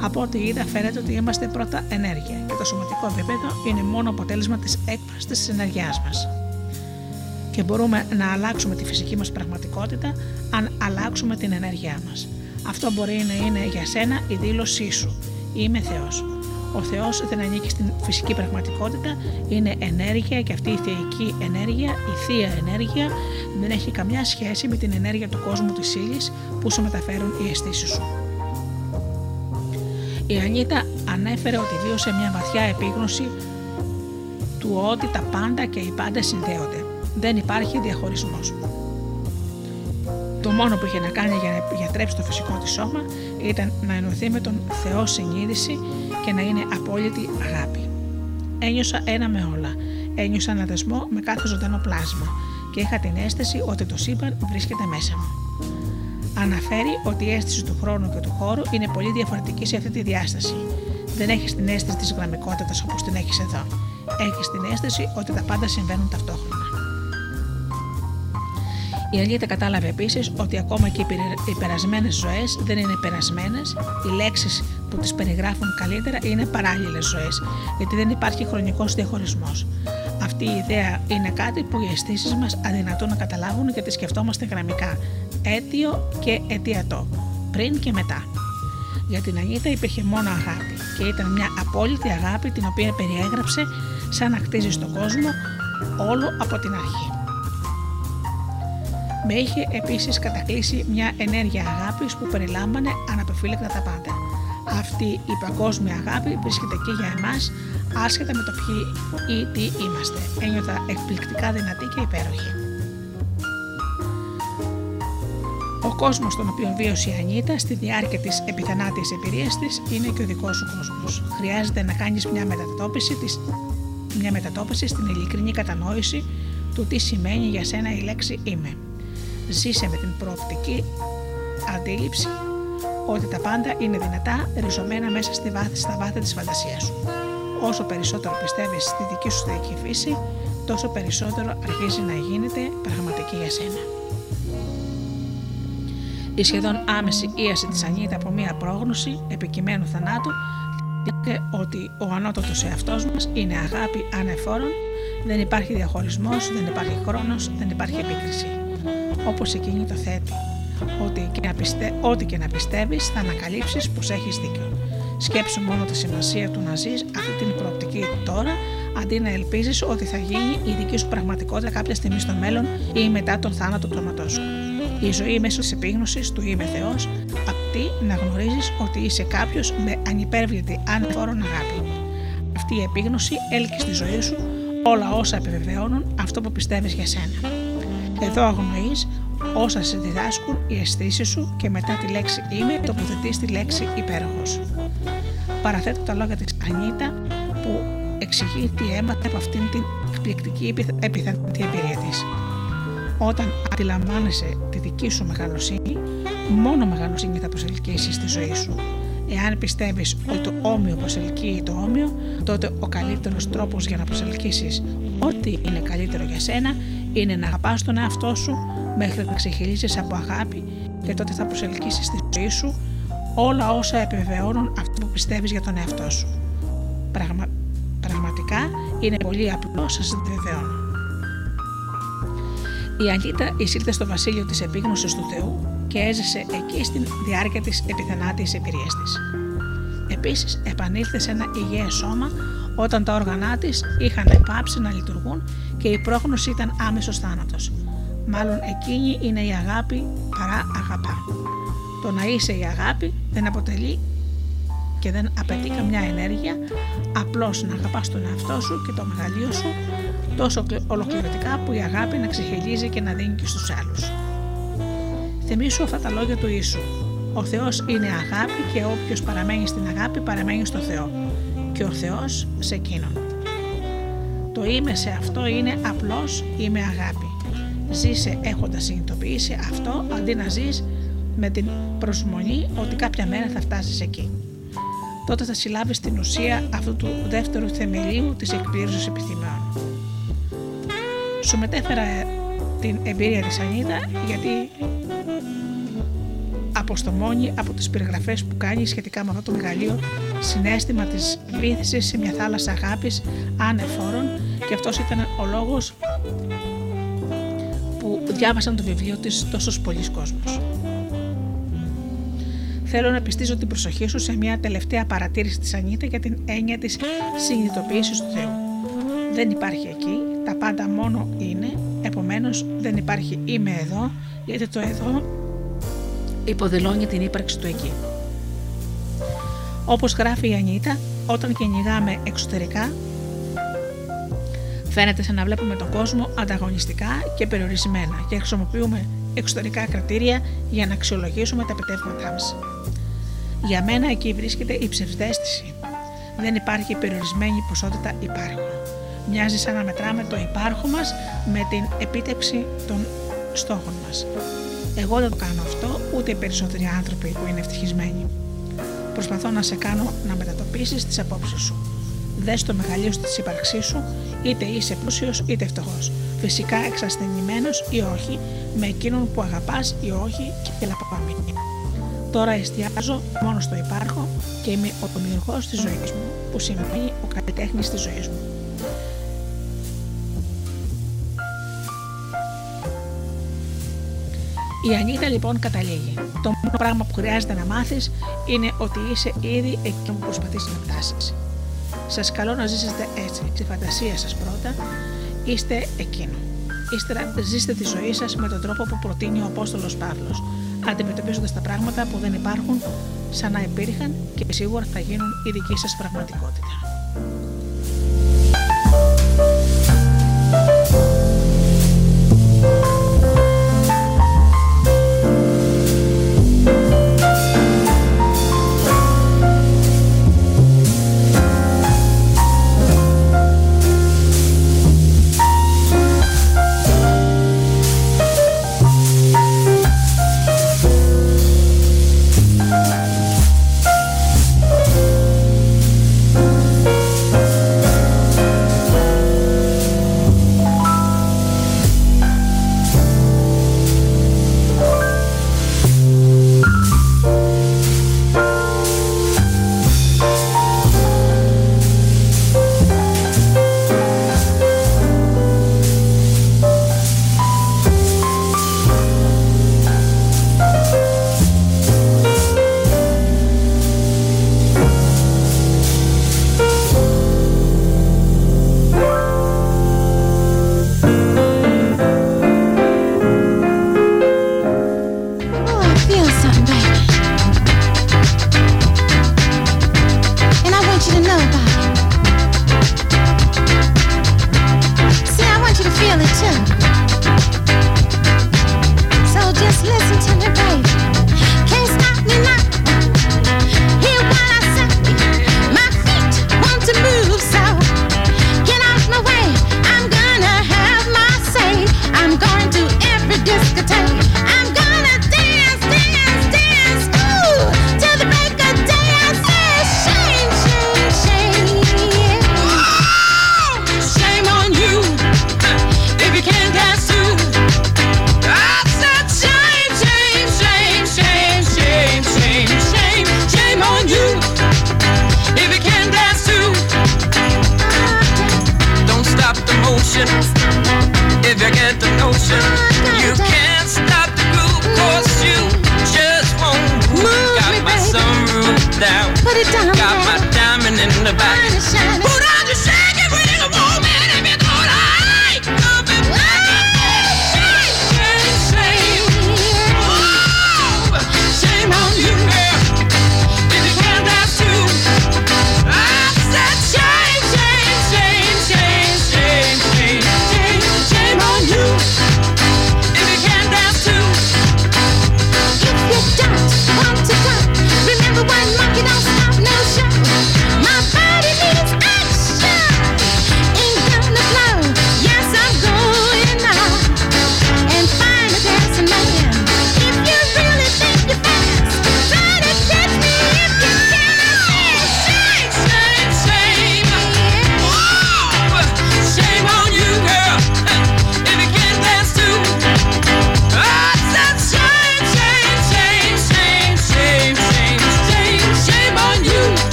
Από ό,τι είδα, φαίνεται ότι είμαστε πρώτα ενέργεια και το σωματικό επίπεδο είναι μόνο αποτέλεσμα της έκφρασης της ενέργειάς μας. Και μπορούμε να αλλάξουμε τη φυσική μας πραγματικότητα αν αλλάξουμε την ενέργειά μας. Αυτό μπορεί να είναι για σένα η δήλωσή σου. Είμαι Θεός. Ο Θεός δεν ανήκει στην φυσική πραγματικότητα, είναι ενέργεια και αυτή η θεϊκή ενέργεια, η θεία ενέργεια, δεν έχει καμιά σχέση με την ενέργεια του κόσμου της ύλης που σου μεταφέρουν οι αισθήσεις σου. Η Ανίτα ανέφερε ότι βίωσε μια βαθιά επίγνωση του ότι τα πάντα και οι πάντα συνδέονται. Δεν υπάρχει διαχωρισμός. Το μόνο που είχε να κάνει για να γιατρέψει το φυσικό της σώμα ήταν να ενωθεί με τον Θεό συνείδηση και να είναι απόλυτη αγάπη. Ένιωσα ένα με όλα. Ένιωσα ένα δεσμό με κάθε ζωντανό πλάσμα και είχα την αίσθηση ότι το σύμπαν βρίσκεται μέσα μου αναφέρει ότι η αίσθηση του χρόνου και του χώρου είναι πολύ διαφορετική σε αυτή τη διάσταση. Δεν έχεις την αίσθηση της γραμμικότητας όπως την έχεις εδώ. Έχεις την αίσθηση ότι τα πάντα συμβαίνουν ταυτόχρονα. Η Αλίτα κατάλαβε επίσης ότι ακόμα και οι περασμένε ζωές δεν είναι περασμένε, οι λέξεις που τις περιγράφουν καλύτερα είναι παράλληλες ζωές, γιατί δεν υπάρχει χρονικός διαχωρισμός. Αυτή η ιδέα είναι κάτι που οι αισθήσεις μας αδυνατούν να καταλάβουν και τη σκεφτόμαστε γραμμικά, αίτιο και αιτιατό, πριν και μετά. Για την Ανίτα υπήρχε μόνο αγάπη και ήταν μια απόλυτη αγάπη την οποία περιέγραψε σαν να χτίζει στον κόσμο όλο από την αρχή. Με είχε επίσης κατακλείσει μια ενέργεια αγάπης που περιλάμβανε αναπεφύλακτα τα πάντα. Αυτή η παγκόσμια αγάπη βρίσκεται εκεί για εμάς άσχετα με το ποιοι ή τι είμαστε. Ένιωθα εκπληκτικά δυνατή και υπέροχη. Ο κόσμος τον οποίο βίωσε η Ανίτα στη διάρκεια της επιθανάτια εμπειρίας της είναι και ο δικός σου κόσμος. Χρειάζεται να κάνεις μια μετατόπιση, της, μια μετατόπιση στην ειλικρινή κατανόηση του τι σημαίνει για σένα η λέξη είμαι. Ζήσε με την προοπτική αντίληψη ότι τα πάντα είναι δυνατά ριζωμένα μέσα στη βάθη, στα βάθη της φαντασίας σου. Όσο περισσότερο πιστεύεις στη δική σου θεϊκή φύση, τόσο περισσότερο αρχίζει να γίνεται πραγματική για σένα. Η σχεδόν άμεση ίαση της Ανίτα από μία πρόγνωση επικειμένου θανάτου δείχνει ότι ο ανώτατος εαυτός μας είναι αγάπη ανεφόρων, δεν υπάρχει διαχωρισμός, δεν υπάρχει χρόνος, δεν υπάρχει επίκριση. Όπως εκείνη το θέτει, ότι και να πιστε... ό,τι και να πιστεύεις θα ανακαλύψεις πως έχεις δίκιο. Σκέψου μόνο τη σημασία του να ζεις αυτή την προοπτική τώρα, αντί να ελπίζεις ότι θα γίνει η δική σου πραγματικότητα κάποια στιγμή στο μέλλον ή μετά τον θάνατο του αιματό σου. Η ζωή μέσω της επίγνωσης του Είμαι Θεός, απαιτεί να γνωρίζεις ότι είσαι κάποιος με ανυπέρβλητη ανεφόρον αγάπη. Αυτή η επίγνωση έλκει στη ζωή σου όλα όσα επιβεβαιώνουν αυτό που πιστεύεις για σένα. Εδώ αγνοείς όσα σε διδάσκουν οι αισθήσεις σου και μετά τη λέξη είμαι τοποθετείς τη λέξη υπέροχος. Παραθέτω τα λόγια της Ανίτα που εξηγεί τι έμαθε από αυτήν την εκπληκτική επιθανή εμπειρία της. Όταν αντιλαμβάνεσαι τη δική σου μεγαλοσύνη, μόνο μεγαλοσύνη θα προσελκύσεις στη ζωή σου. Εάν πιστεύεις ότι το όμοιο προσελκύει το όμοιο, τότε ο καλύτερος τρόπος για να προσελκύσεις ό,τι είναι καλύτερο για σένα είναι να αγαπάς τον εαυτό σου μέχρι να ξεχυλίσεις από αγάπη και τότε θα προσελκύσεις στη ζωή σου όλα όσα επιβεβαιώνουν αυτό που πιστεύεις για τον εαυτό σου. Πραγμα... Πραγματικά είναι πολύ απλό, σας επιβεβαιώνω. Η Αγίτα εισήλθε στο βασίλειο της επίγνωσης του Θεού και έζησε εκεί στην διάρκεια της επιθανάτης εμπειρίας της. Επίσης, επανήλθε σε ένα υγιές σώμα όταν τα όργανά της είχαν πάψει να λειτουργούν και η πρόγνωση ήταν άμεσος θάνατος. Μάλλον εκείνη είναι η αγάπη παρά αγαπά. Το να είσαι η αγάπη δεν αποτελεί και δεν απαιτεί καμιά ενέργεια, απλώς να αγαπάς τον εαυτό σου και το μεγαλείο σου τόσο ολοκληρωτικά που η αγάπη να ξεχελίζει και να δίνει και στους άλλους. Θυμήσου αυτά τα λόγια του Ιησού. Ο Θεός είναι αγάπη και όποιος παραμένει στην αγάπη παραμένει στο Θεό και ο Θεός σε εκείνον. Το είμαι σε αυτό είναι απλώς είμαι αγάπη. Ζήσε έχοντας συνειδητοποιήσει αυτό αντί να ζεις με την προσμονή ότι κάποια μέρα θα φτάσεις εκεί. Τότε θα συλλάβεις την ουσία αυτού του δεύτερου θεμελίου της εκπλήρωσης επιθυμιών. Σου μετέφερα ε, την εμπειρία της Ανίτα γιατί αποστομώνει από τις περιγραφές που κάνει σχετικά με αυτό το μεγαλείο συνέστημα της βήθησης σε μια θάλασσα αγάπης ανεφόρων και αυτός ήταν ο λόγος που διάβασαν το βιβλίο της τόσος πολλοί κόσμος. Θέλω να πιστήσω την προσοχή σου σε μια τελευταία παρατήρηση της Ανίτα για την έννοια της συνειδητοποίησης του Θεού. Δεν υπάρχει εκεί, τα πάντα μόνο είναι, επομένως δεν υπάρχει είμαι εδώ, γιατί το εδώ υποδηλώνει την ύπαρξη του εκεί. Όπως γράφει η Ανίτα, όταν κυνηγάμε εξωτερικά, φαίνεται σαν να βλέπουμε τον κόσμο ανταγωνιστικά και περιορισμένα και χρησιμοποιούμε εξωτερικά κριτήρια για να αξιολογήσουμε τα επιτεύγματά μας. Για μένα εκεί βρίσκεται η ψευδέστηση. Δεν υπάρχει περιορισμένη ποσότητα υπάρχων. Μοιάζει σαν να μετράμε το υπάρχον μας με την επίτευξη των στόχων μας. Εγώ δεν το κάνω αυτό, ούτε οι περισσότεροι άνθρωποι που είναι ευτυχισμένοι. Προσπαθώ να σε κάνω να μετατοπίσεις τις απόψεις σου. Δες το μεγαλείο της ύπαρξής σου, είτε είσαι πλούσιος είτε φτωχός. Φυσικά εξασθενημένος ή όχι, με εκείνον που αγαπάς ή όχι και λαπαπάμε. Τώρα εστιάζω μόνο στο υπάρχω και είμαι ο δημιουργός της ζωής μου, που σημαίνει ο καλλιτέχνης της ζωής μου. Η Ανίτα λοιπόν καταλήγει. Το μόνο πράγμα που χρειάζεται να μάθεις είναι ότι είσαι ήδη εκεί που προσπαθείς να φτάσεις. Σας καλώ να ζήσετε έτσι, τη φαντασία σας πρώτα, είστε εκείνο. Ύστερα ζήστε τη ζωή σας με τον τρόπο που προτείνει ο Απόστολος Παύλος, αντιμετωπίζοντας τα πράγματα που δεν υπάρχουν σαν να υπήρχαν και σίγουρα θα γίνουν η δική σας πραγματικότητα.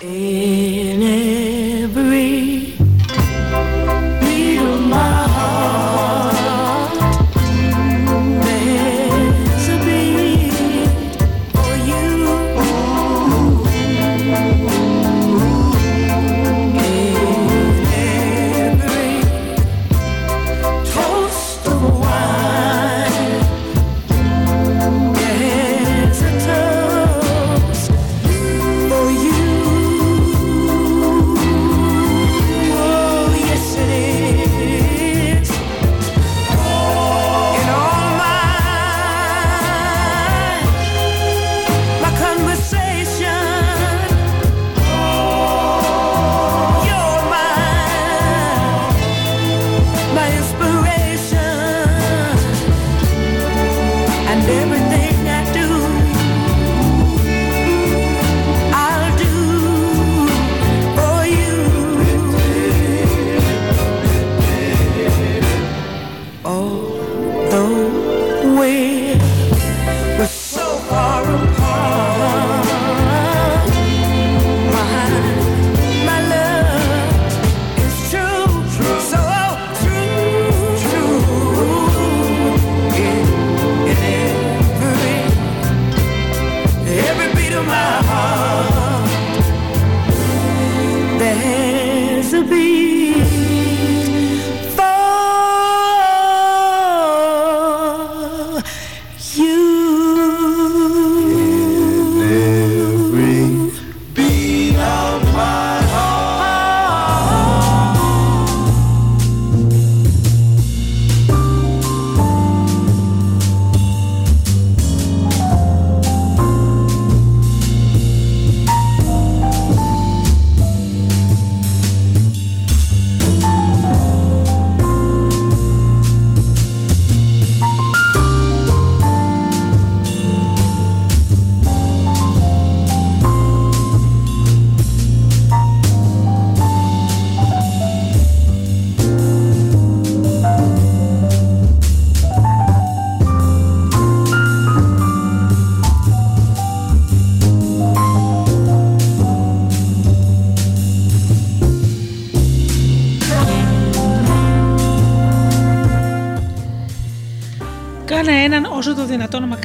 In it.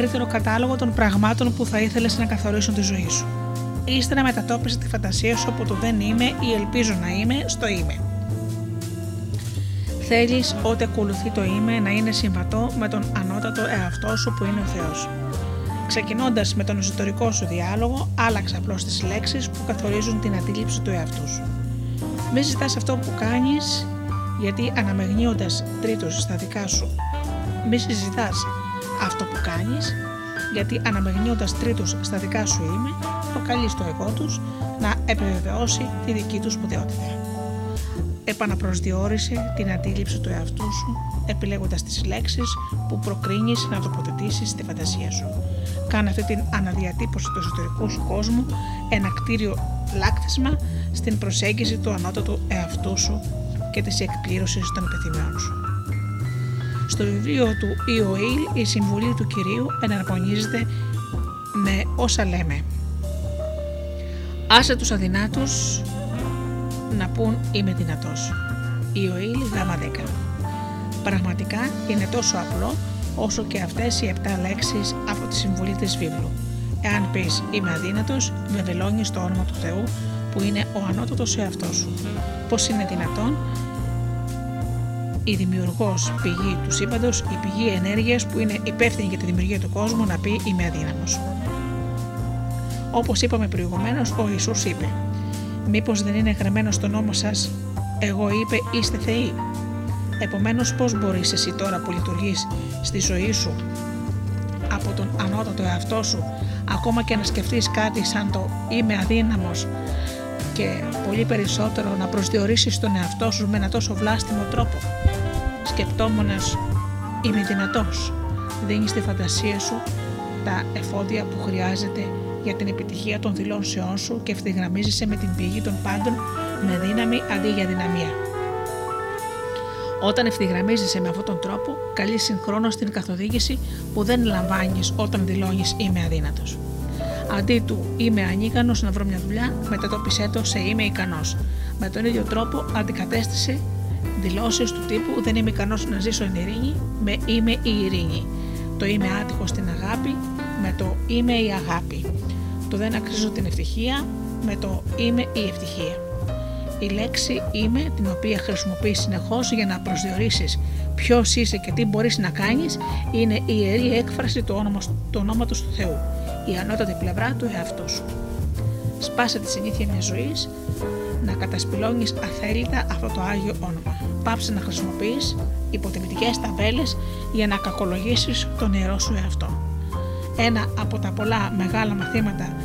Δυνατόν μακρύτερο κατάλογο των πραγμάτων που θα ήθελες να καθορίσουν τη ζωή σου. Ύστερα μετατόπισε τη φαντασία σου από το δεν είμαι ή ελπίζω να είμαι στο είμαι. Θέλεις ό,τι ακολουθεί το είμαι να είναι συμβατό με τον ανώτατο εαυτό σου που είναι ο Θεός. Ξεκινώντας με τον εσωτερικό σου διάλογο, άλλαξε απλώς τις λέξεις που καθορίζουν την αντίληψη του εαυτού σου. Μην ζητάς αυτό που κάνεις, γιατί αναμεγνύοντα τρίτους στα δικά σου μη συζητάς αυτό που κάνεις, γιατί αναμεγνύοντα τρίτους στα δικά σου είμαι, προκαλεί το εγώ τους να επιβεβαιώσει τη δική τους σπουδαιότητα. Επαναπροσδιορίσε την αντίληψη του εαυτού σου, επιλέγοντας τις λέξεις που προκρίνεις να τοποθετήσεις στη φαντασία σου. Κάνε αυτή την αναδιατύπωση του εσωτερικού σου κόσμου ένα κτίριο λάκτισμα στην προσέγγιση του ανώτατου εαυτού σου και της εκπλήρωσης των επιθυμιών σου. Στο βιβλίο του Ιωήλ η συμβουλή του Κυρίου εναρμονίζεται με όσα λέμε. Άσε τους αδυνάτους να πούν είμαι δυνατός. Ιωήλ γάμα 10. Πραγματικά είναι τόσο απλό όσο και αυτές οι επτά λέξεις από τη συμβουλή της βίβλου. Εάν πεις είμαι αδύνατος, με βελώνεις το όνομα του Θεού που είναι ο ανώτατος εαυτός σου. Πώς είναι δυνατόν η δημιουργός πηγή του σύμπαντος, η πηγή ενέργειας που είναι υπεύθυνη για τη δημιουργία του κόσμου, να πει Είμαι αδύναμος. Όπως είπαμε προηγουμένως, ο Ιησούς είπε: Μήπως δεν είναι γραμμένο στο νόμο σας, Εγώ είπε είστε Θεοί. Επομένως, πώς μπορείς εσύ τώρα που λειτουργείς στη ζωή σου από τον ανώτατο εαυτό σου, ακόμα και να σκεφτείς κάτι σαν το «Είμαι αδύναμος» και πολύ περισσότερο να προσδιορίσεις τον εαυτό σου με ένα τόσο βλάστημο τρόπο; Σκεπτόμενος «Είμαι δυνατός» δίνεις στη φαντασία σου τα εφόδια που χρειάζεται για την επιτυχία των δηλώσεών σου και ευθυγραμμίζεσαι με την πηγή των πάντων με δύναμη αντί για δυναμία. Όταν ευθυγραμμίζεσαι με αυτόν τον τρόπο, καλείς συγχρόνως την καθοδήγηση που δεν λαμβάνεις όταν δηλώνεις Είμαι αδύνατος. Αντί του Είμαι ανίκανος να βρω μια δουλειά, μετατόπισέ το σε Είμαι ικανός. Με τον ίδιο τρόπο, αντικατέστησε δηλώσεις του τύπου Δεν είμαι ικανός να ζήσω εν ειρήνη με Είμαι η ειρήνη. Το Είμαι άτυχο στην αγάπη με το Είμαι η αγάπη. Το Δεν αξίζω την ευτυχία με το Είμαι η ευτυχία. Η λέξη είμαι, την οποία χρησιμοποιείς συνεχώς για να προσδιορίσεις ποιος είσαι και τι μπορείς να κάνεις, είναι η ιερή έκφραση του, όνομα, του ονόματος του Θεού, η ανώτατη πλευρά του εαυτού σου. Σπάσε τη συνήθεια μιας ζωής να κατασπηλώνεις αθέλητα αυτό το Άγιο όνομα. Πάψε να χρησιμοποιείς υποτιμητικές ταμπέλες για να κακολογήσεις τον ιερό σου εαυτό. Ένα από τα πολλά μεγάλα μαθήματα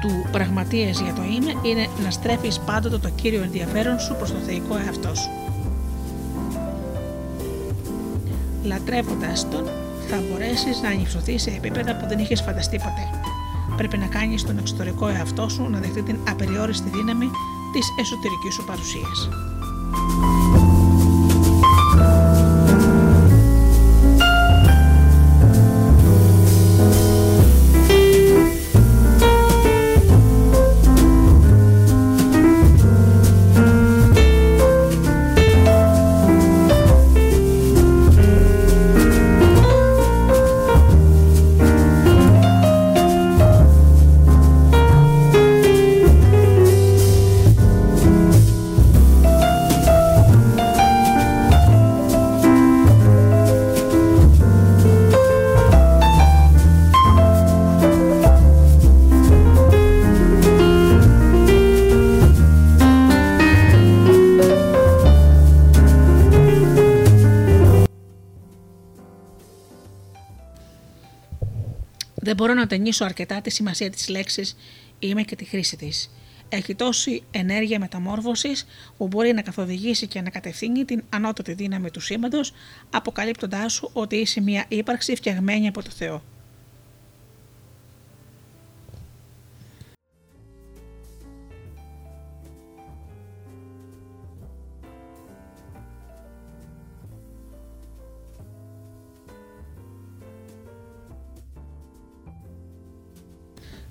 του πραγματείες για το είμαι είναι να στρέφεις πάντοτε το κύριο ενδιαφέρον σου προς το θεϊκό εαυτό σου. Λατρεύοντας τον, θα μπορέσεις να ανυψωθείς σε επίπεδα που δεν είχες φανταστεί ποτέ. Πρέπει να κάνεις τον εξωτερικό εαυτό σου να δεχτεί την απεριόριστη δύναμη της εσωτερικής σου παρουσίας. Μπορώ να ταινίσω αρκετά τη σημασία της λέξης είμαι και τη χρήση της. Έχει τόση ενέργεια μεταμόρφωσης που μπορεί να καθοδηγήσει και να κατευθύνει την ανώτατη δύναμη του σύμπαντος, αποκαλύπτοντάς σου ότι είσαι μια ύπαρξη φτιαγμένη από το Θεό.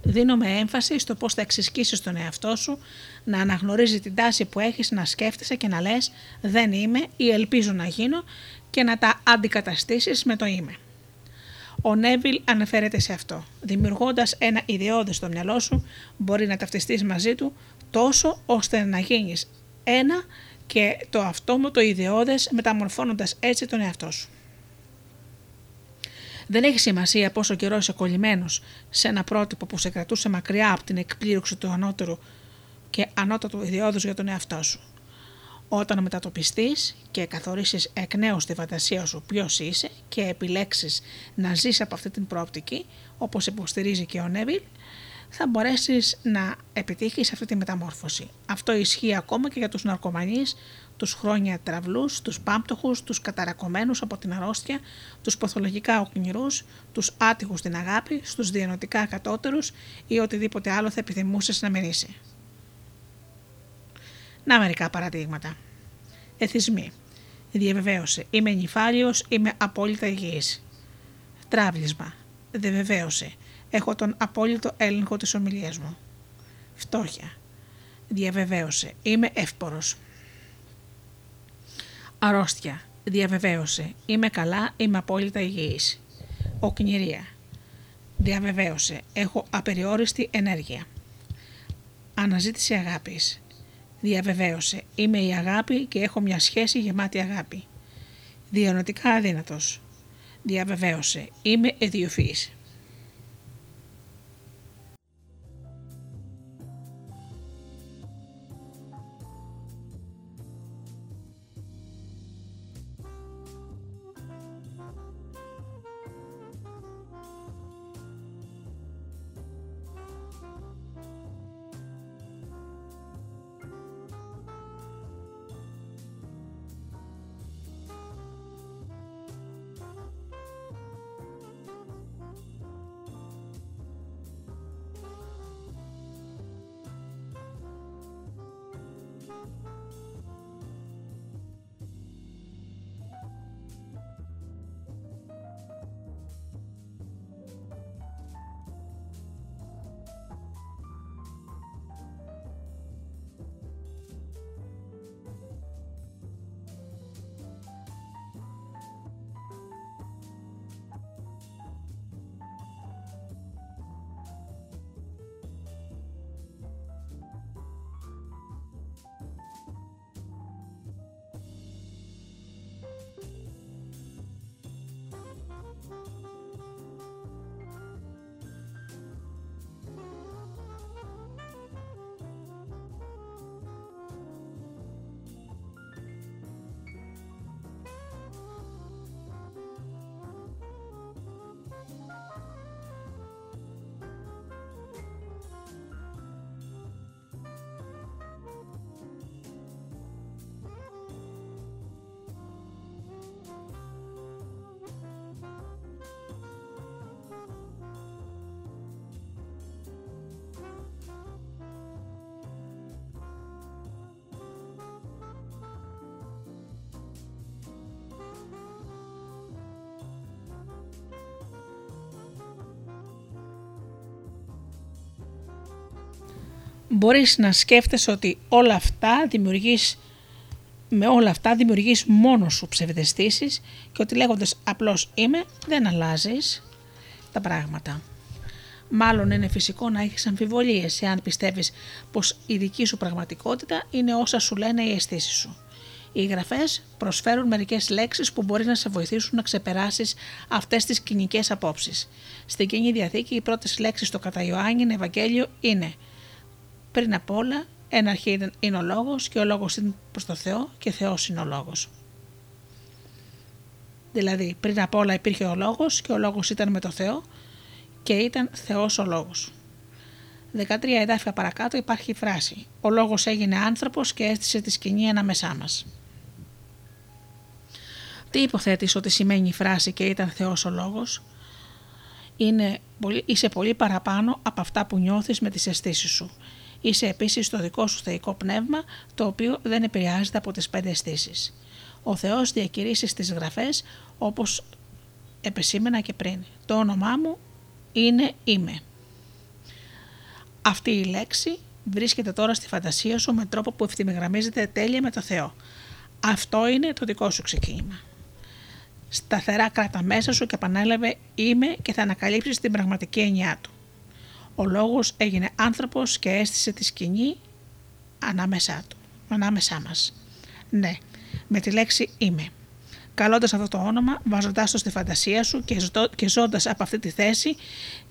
Δίνουμε έμφαση στο πώς θα εξισκήσεις τον εαυτό σου, να αναγνωρίζει την τάση που έχεις, να σκέφτεσαι και να λες «δεν είμαι» ή «ελπίζω να γίνω» και να τα αντικαταστήσεις με το «είμαι». Ο Νέβιλ αναφέρεται σε αυτό. Δημιουργώντας ένα ιδεώδες στο μυαλό σου, μπορεί να ταυτιστείς μαζί του τόσο ώστε να γίνεις ένα και το αυτό μου το ιδεώδες μεταμορφώνοντας έτσι τον εαυτό σου. Δεν έχει σημασία πόσο καιρό είσαι κολλημένος σε ένα πρότυπο που σε κρατούσε μακριά από την εκπλήρωση του ανώτερου και ανώτατου ιδιώδους για τον εαυτό σου. Όταν μετατοπιστείς και καθορίσεις εκ νέου στη φαντασία σου ποιος είσαι και επιλέξεις να ζεις από αυτή την προοπτική, όπως υποστηρίζει και ο Νέβιλ, θα μπορέσεις να επιτύχεις αυτή τη μεταμόρφωση. Αυτό ισχύει ακόμα και για τους ναρκωμανείς τους χρόνια τραυλούς, τους πάμπτωχους, τους καταρακωμένους από την αρρώστια, τους ποθολογικά οκνηρούς, τους άτυχους στην αγάπη, στους διανοτικά κατώτερους ή οτιδήποτε άλλο θα επιθυμούσες να μυρίσει. Να μερικά παραδείγματα. Εθισμοί. Διαβεβαίωση. Είμαι νυφάλιος, είμαι απόλυτα υγιής. Τράβλισμα. Διαβεβαίωση. Έχω τον απόλυτο έλεγχο της ομιλίας μου. Φτώχεια. Διαβεβαίωση. Είμαι εύπορος. Αρρώστια. Διαβεβαίωσε. Είμαι καλά, είμαι απόλυτα υγιής. Οκνηρία. Διαβεβαίωσε. Έχω απεριόριστη ενέργεια. Αναζήτηση αγάπης. Διαβεβαίωσε. Είμαι η αγάπη και έχω μια σχέση γεμάτη αγάπη. Διονοτικά αδύνατος. Διαβεβαίωσε. Είμαι ιδιοφυής. Μπορείς να σκέφτεσαι ότι όλα αυτά δημιουργείς με όλα αυτά δημιουργείς μόνος σου ψευδεστήσεις και ότι λέγοντας απλώς είμαι δεν αλλάζεις τα πράγματα. Μάλλον είναι φυσικό να έχεις αμφιβολίες εάν πιστεύεις πως η δική σου πραγματικότητα είναι όσα σου λένε οι αισθήσεις σου. Οι γραφές προσφέρουν μερικές λέξεις που μπορεί να σε βοηθήσουν να ξεπεράσεις αυτές τις κοινικές απόψεις. Στην κοινή διαθήκη, οι πρώτες λέξεις στο κατά Ιωάννη Ευαγγέλιο είναι πριν απ' όλα, ένα αρχή είναι ο λόγος και ο λόγος είναι προς το Θεό και Θεός είναι ο λόγος. Δηλαδή, πριν απ' όλα υπήρχε ο λόγος και ο λόγος ήταν με το Θεό και ήταν Θεός ο λόγος. 13 εδάφια παρακάτω υπάρχει η φράση «Ο λόγος έγινε άνθρωπος και έστησε τη σκηνή ανάμεσά μας». Τι υποθέτεις ότι σημαίνει η φράση και ήταν Θεός ο λόγος; Είναι, είσαι πολύ παραπάνω από αυτά που νιώθεις με τις αισθήσεις σου. Είσαι επίσης το δικό σου θεϊκό πνεύμα, το οποίο δεν επηρεάζεται από τις πέντε αισθήσεις. Ο Θεός διακηρύσει στις γραφές όπως επεσήμενα και πριν. Το όνομά μου είναι είμαι. Αυτή η λέξη βρίσκεται τώρα στη φαντασία σου με τρόπο που ευθυμεγραμμίζεται τέλεια με το Θεό. Αυτό είναι το δικό σου ξεκίνημα. Σταθερά κράτα μέσα σου και επανέλαβε είμαι και θα ανακαλύψεις την πραγματική έννοιά του. Ο λόγος έγινε άνθρωπος και έστησε τη σκηνή ανάμεσά του, ανάμεσά μας. Ναι, με τη λέξη είμαι. Καλώντας αυτό το όνομα, βάζοντάς το στη φαντασία σου και, ζω, και ζώντας από αυτή τη θέση,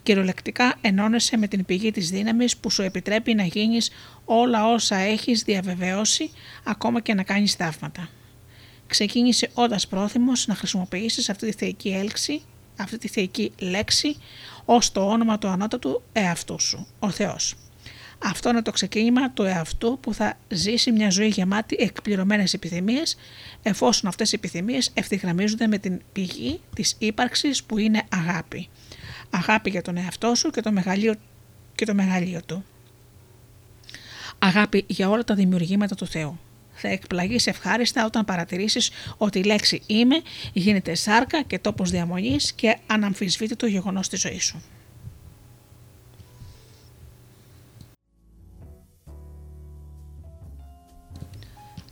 κυριολεκτικά ενώνεσαι με την πηγή της δύναμης που σου επιτρέπει να γίνεις όλα όσα έχεις διαβεβαιώσει, ακόμα και να κάνεις θαύματα. Ξεκίνησε όντας πρόθυμος να χρησιμοποιήσεις αυτή τη θεϊκή έλξη, αυτή τη θεϊκή λέξη, ως το όνομα του ανώτατου εαυτού σου, ο Θεός. Αυτό είναι το ξεκίνημα του εαυτού που θα ζήσει μια ζωή γεμάτη εκπληρωμένες επιθυμίες, εφόσον αυτές οι επιθυμίες ευθυγραμμίζονται με την πηγή της ύπαρξης που είναι αγάπη. Αγάπη για τον εαυτό σου και το μεγαλείο, και το μεγαλείο του. Αγάπη για όλα τα δημιουργήματα του Θεού. Θα εκπλαγείς ευχάριστα όταν παρατηρήσεις ότι η λέξη «είμαι» γίνεται σάρκα και τόπος διαμονής και αναμφισβήτητο γεγονός της ζωής σου.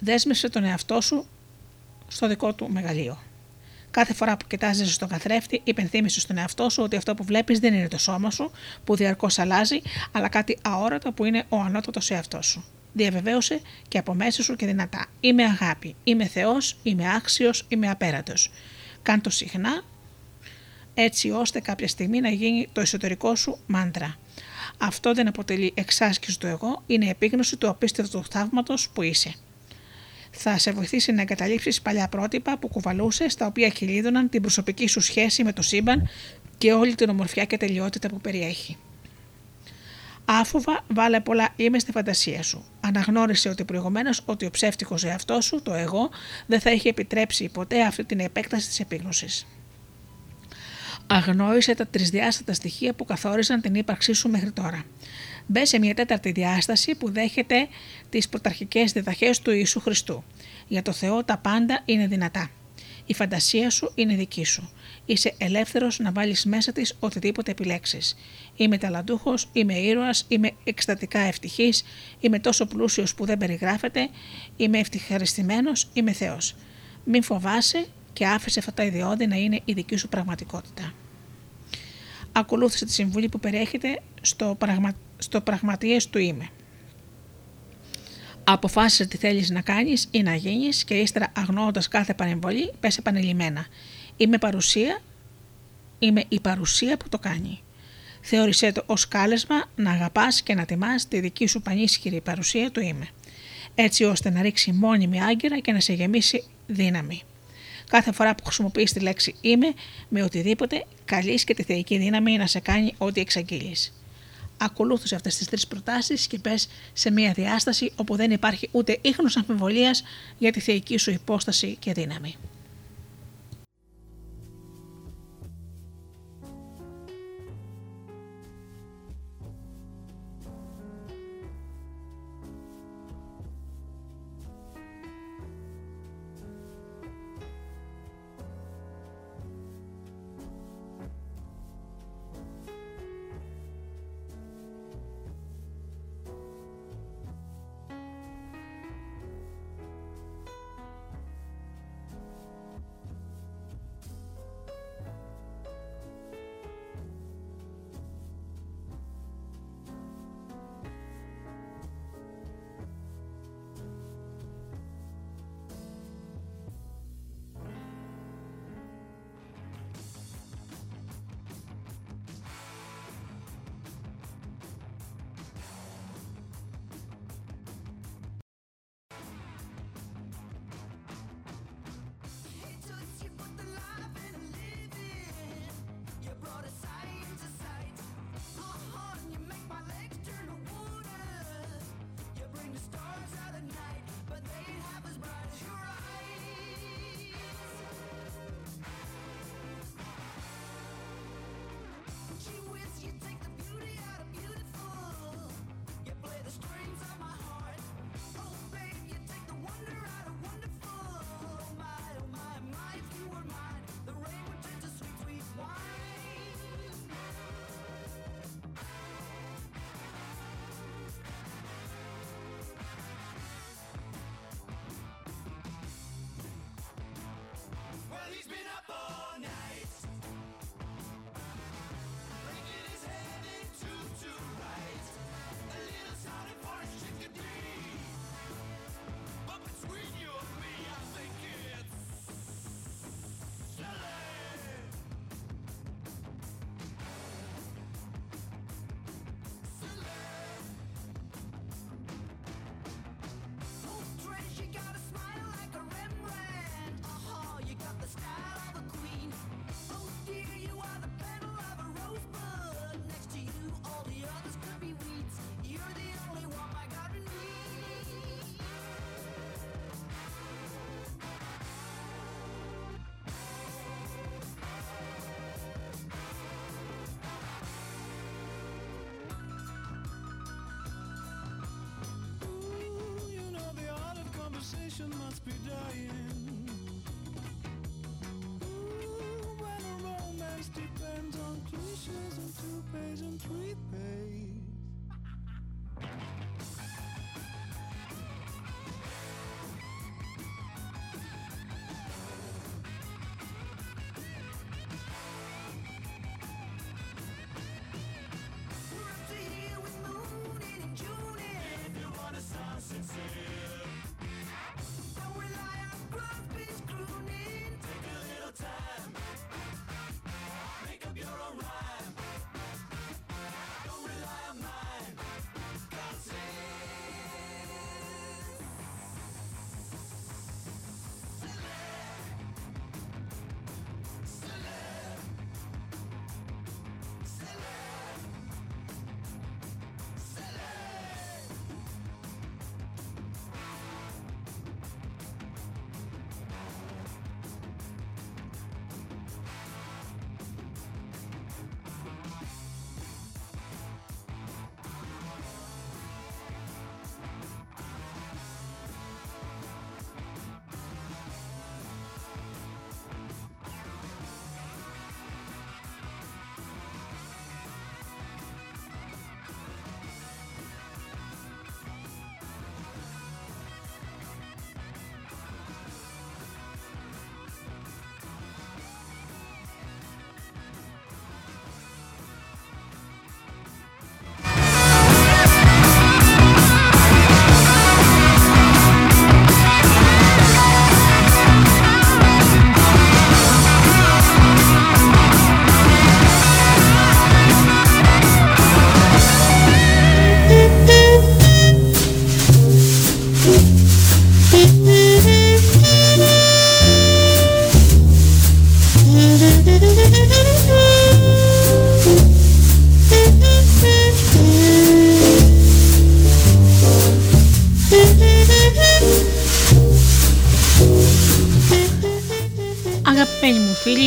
Δέσμευσε τον εαυτό σου στο δικό του μεγαλείο. Κάθε φορά που κοιτάζει στον καθρέφτη, υπενθύμησες στον εαυτό σου ότι αυτό που βλέπεις δεν είναι το σώμα σου, που διαρκώς αλλάζει, αλλά κάτι αόρατο που είναι ο ανώτατος εαυτός σου. Διαβεβαίωσε και από μέσα σου και δυνατά. Είμαι αγάπη, είμαι Θεός, είμαι άξιος, είμαι απέρατο. Κάν το συχνά, έτσι ώστε κάποια στιγμή να γίνει το εσωτερικό σου μάντρα. Αυτό δεν αποτελεί εξάσκηση του εγώ, είναι επίγνωση του απίστευτου θαύματος που είσαι θα σε βοηθήσει να εγκαταλείψεις παλιά πρότυπα που κουβαλούσες, τα οποία χιλίδωναν την προσωπική σου σχέση με το σύμπαν και όλη την ομορφιά και τελειότητα που περιέχει. Άφοβα, βάλε πολλά είμαι στη φαντασία σου. Αναγνώρισε ότι προηγουμένως ότι ο ψεύτικος εαυτός σου, το εγώ, δεν θα έχει επιτρέψει ποτέ αυτή την επέκταση της επίγνωσης. Αγνόησε τα τρισδιάστατα στοιχεία που καθόριζαν την ύπαρξή σου μέχρι τώρα. Μπε σε μια τέταρτη διάσταση που δέχεται τις πρωταρχικές διδαχές του Ιησού Χριστού. Για το Θεό τα πάντα είναι δυνατά. Η φαντασία σου είναι δική σου. Είσαι ελεύθερος να βάλεις μέσα της οτιδήποτε επιλέξεις. Είμαι ταλαντούχος, είμαι ήρωας, είμαι εκστατικά ευτυχής, είμαι τόσο πλούσιος που δεν περιγράφεται, είμαι ευτυχαριστημένος, είμαι Θεός. Μην φοβάσαι και άφησε αυτά τα ιδιώδη να είναι η δική σου πραγματικότητα. Ακολούθησε τη συμβουλή που περιέχεται στο, πραγμα... στο πραγματίες του είμαι. Αποφάσισες τι θέλεις να κάνεις ή να γίνεις και ύστερα αγνώοντας κάθε παρεμβολή πες επανειλημμένα. Είμαι παρουσία, είμαι η παρουσία που το κάνει. Θεώρησέ το ως κάλεσμα να αγαπάς και να τιμάς τη δική σου πανίσχυρη παρουσία του είμαι. Έτσι ώστε να ρίξει μόνιμη άγκυρα και να σε γεμίσει δύναμη. Κάθε φορά που χρησιμοποιείς τη λέξη είμαι με οτιδήποτε, καλείς και τη θεϊκή δύναμη να σε κάνει ό,τι εξαγγείλεις. Ακολούθησε αυτές τις τρεις προτάσεις και πες σε μια διάσταση όπου δεν υπάρχει ούτε ίχνος αμφιβολίας για τη θεϊκή σου υπόσταση και δύναμη.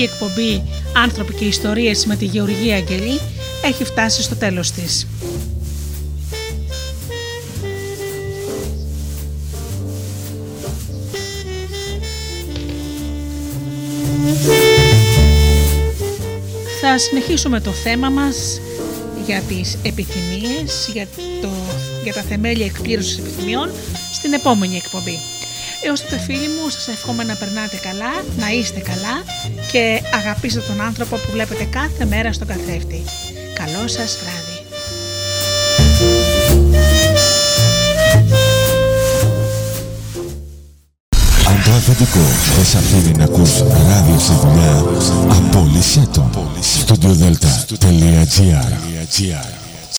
Εκπομπή «Άνθρωποι και ιστορίες» με τη Γεωργία Αγγελή έχει φτάσει στο τέλος της. Θα συνεχίσουμε το θέμα μας για τις επιθυμίες, για, το, για τα θεμέλια εκπλήρωσης επιθυμιών στην επόμενη εκπομπή. Έως τότε φίλοι μου σας εύχομαι να περνάτε καλά, να είστε καλά και αγαπήστε τον άνθρωπο που βλέπετε κάθε μέρα στον καθρέφτη. Καλό σας βράδυ. Αν το αφεντικό δεν αφήνει να ακούς ράδιο στη δουλειά, απόλυσέ το. Studio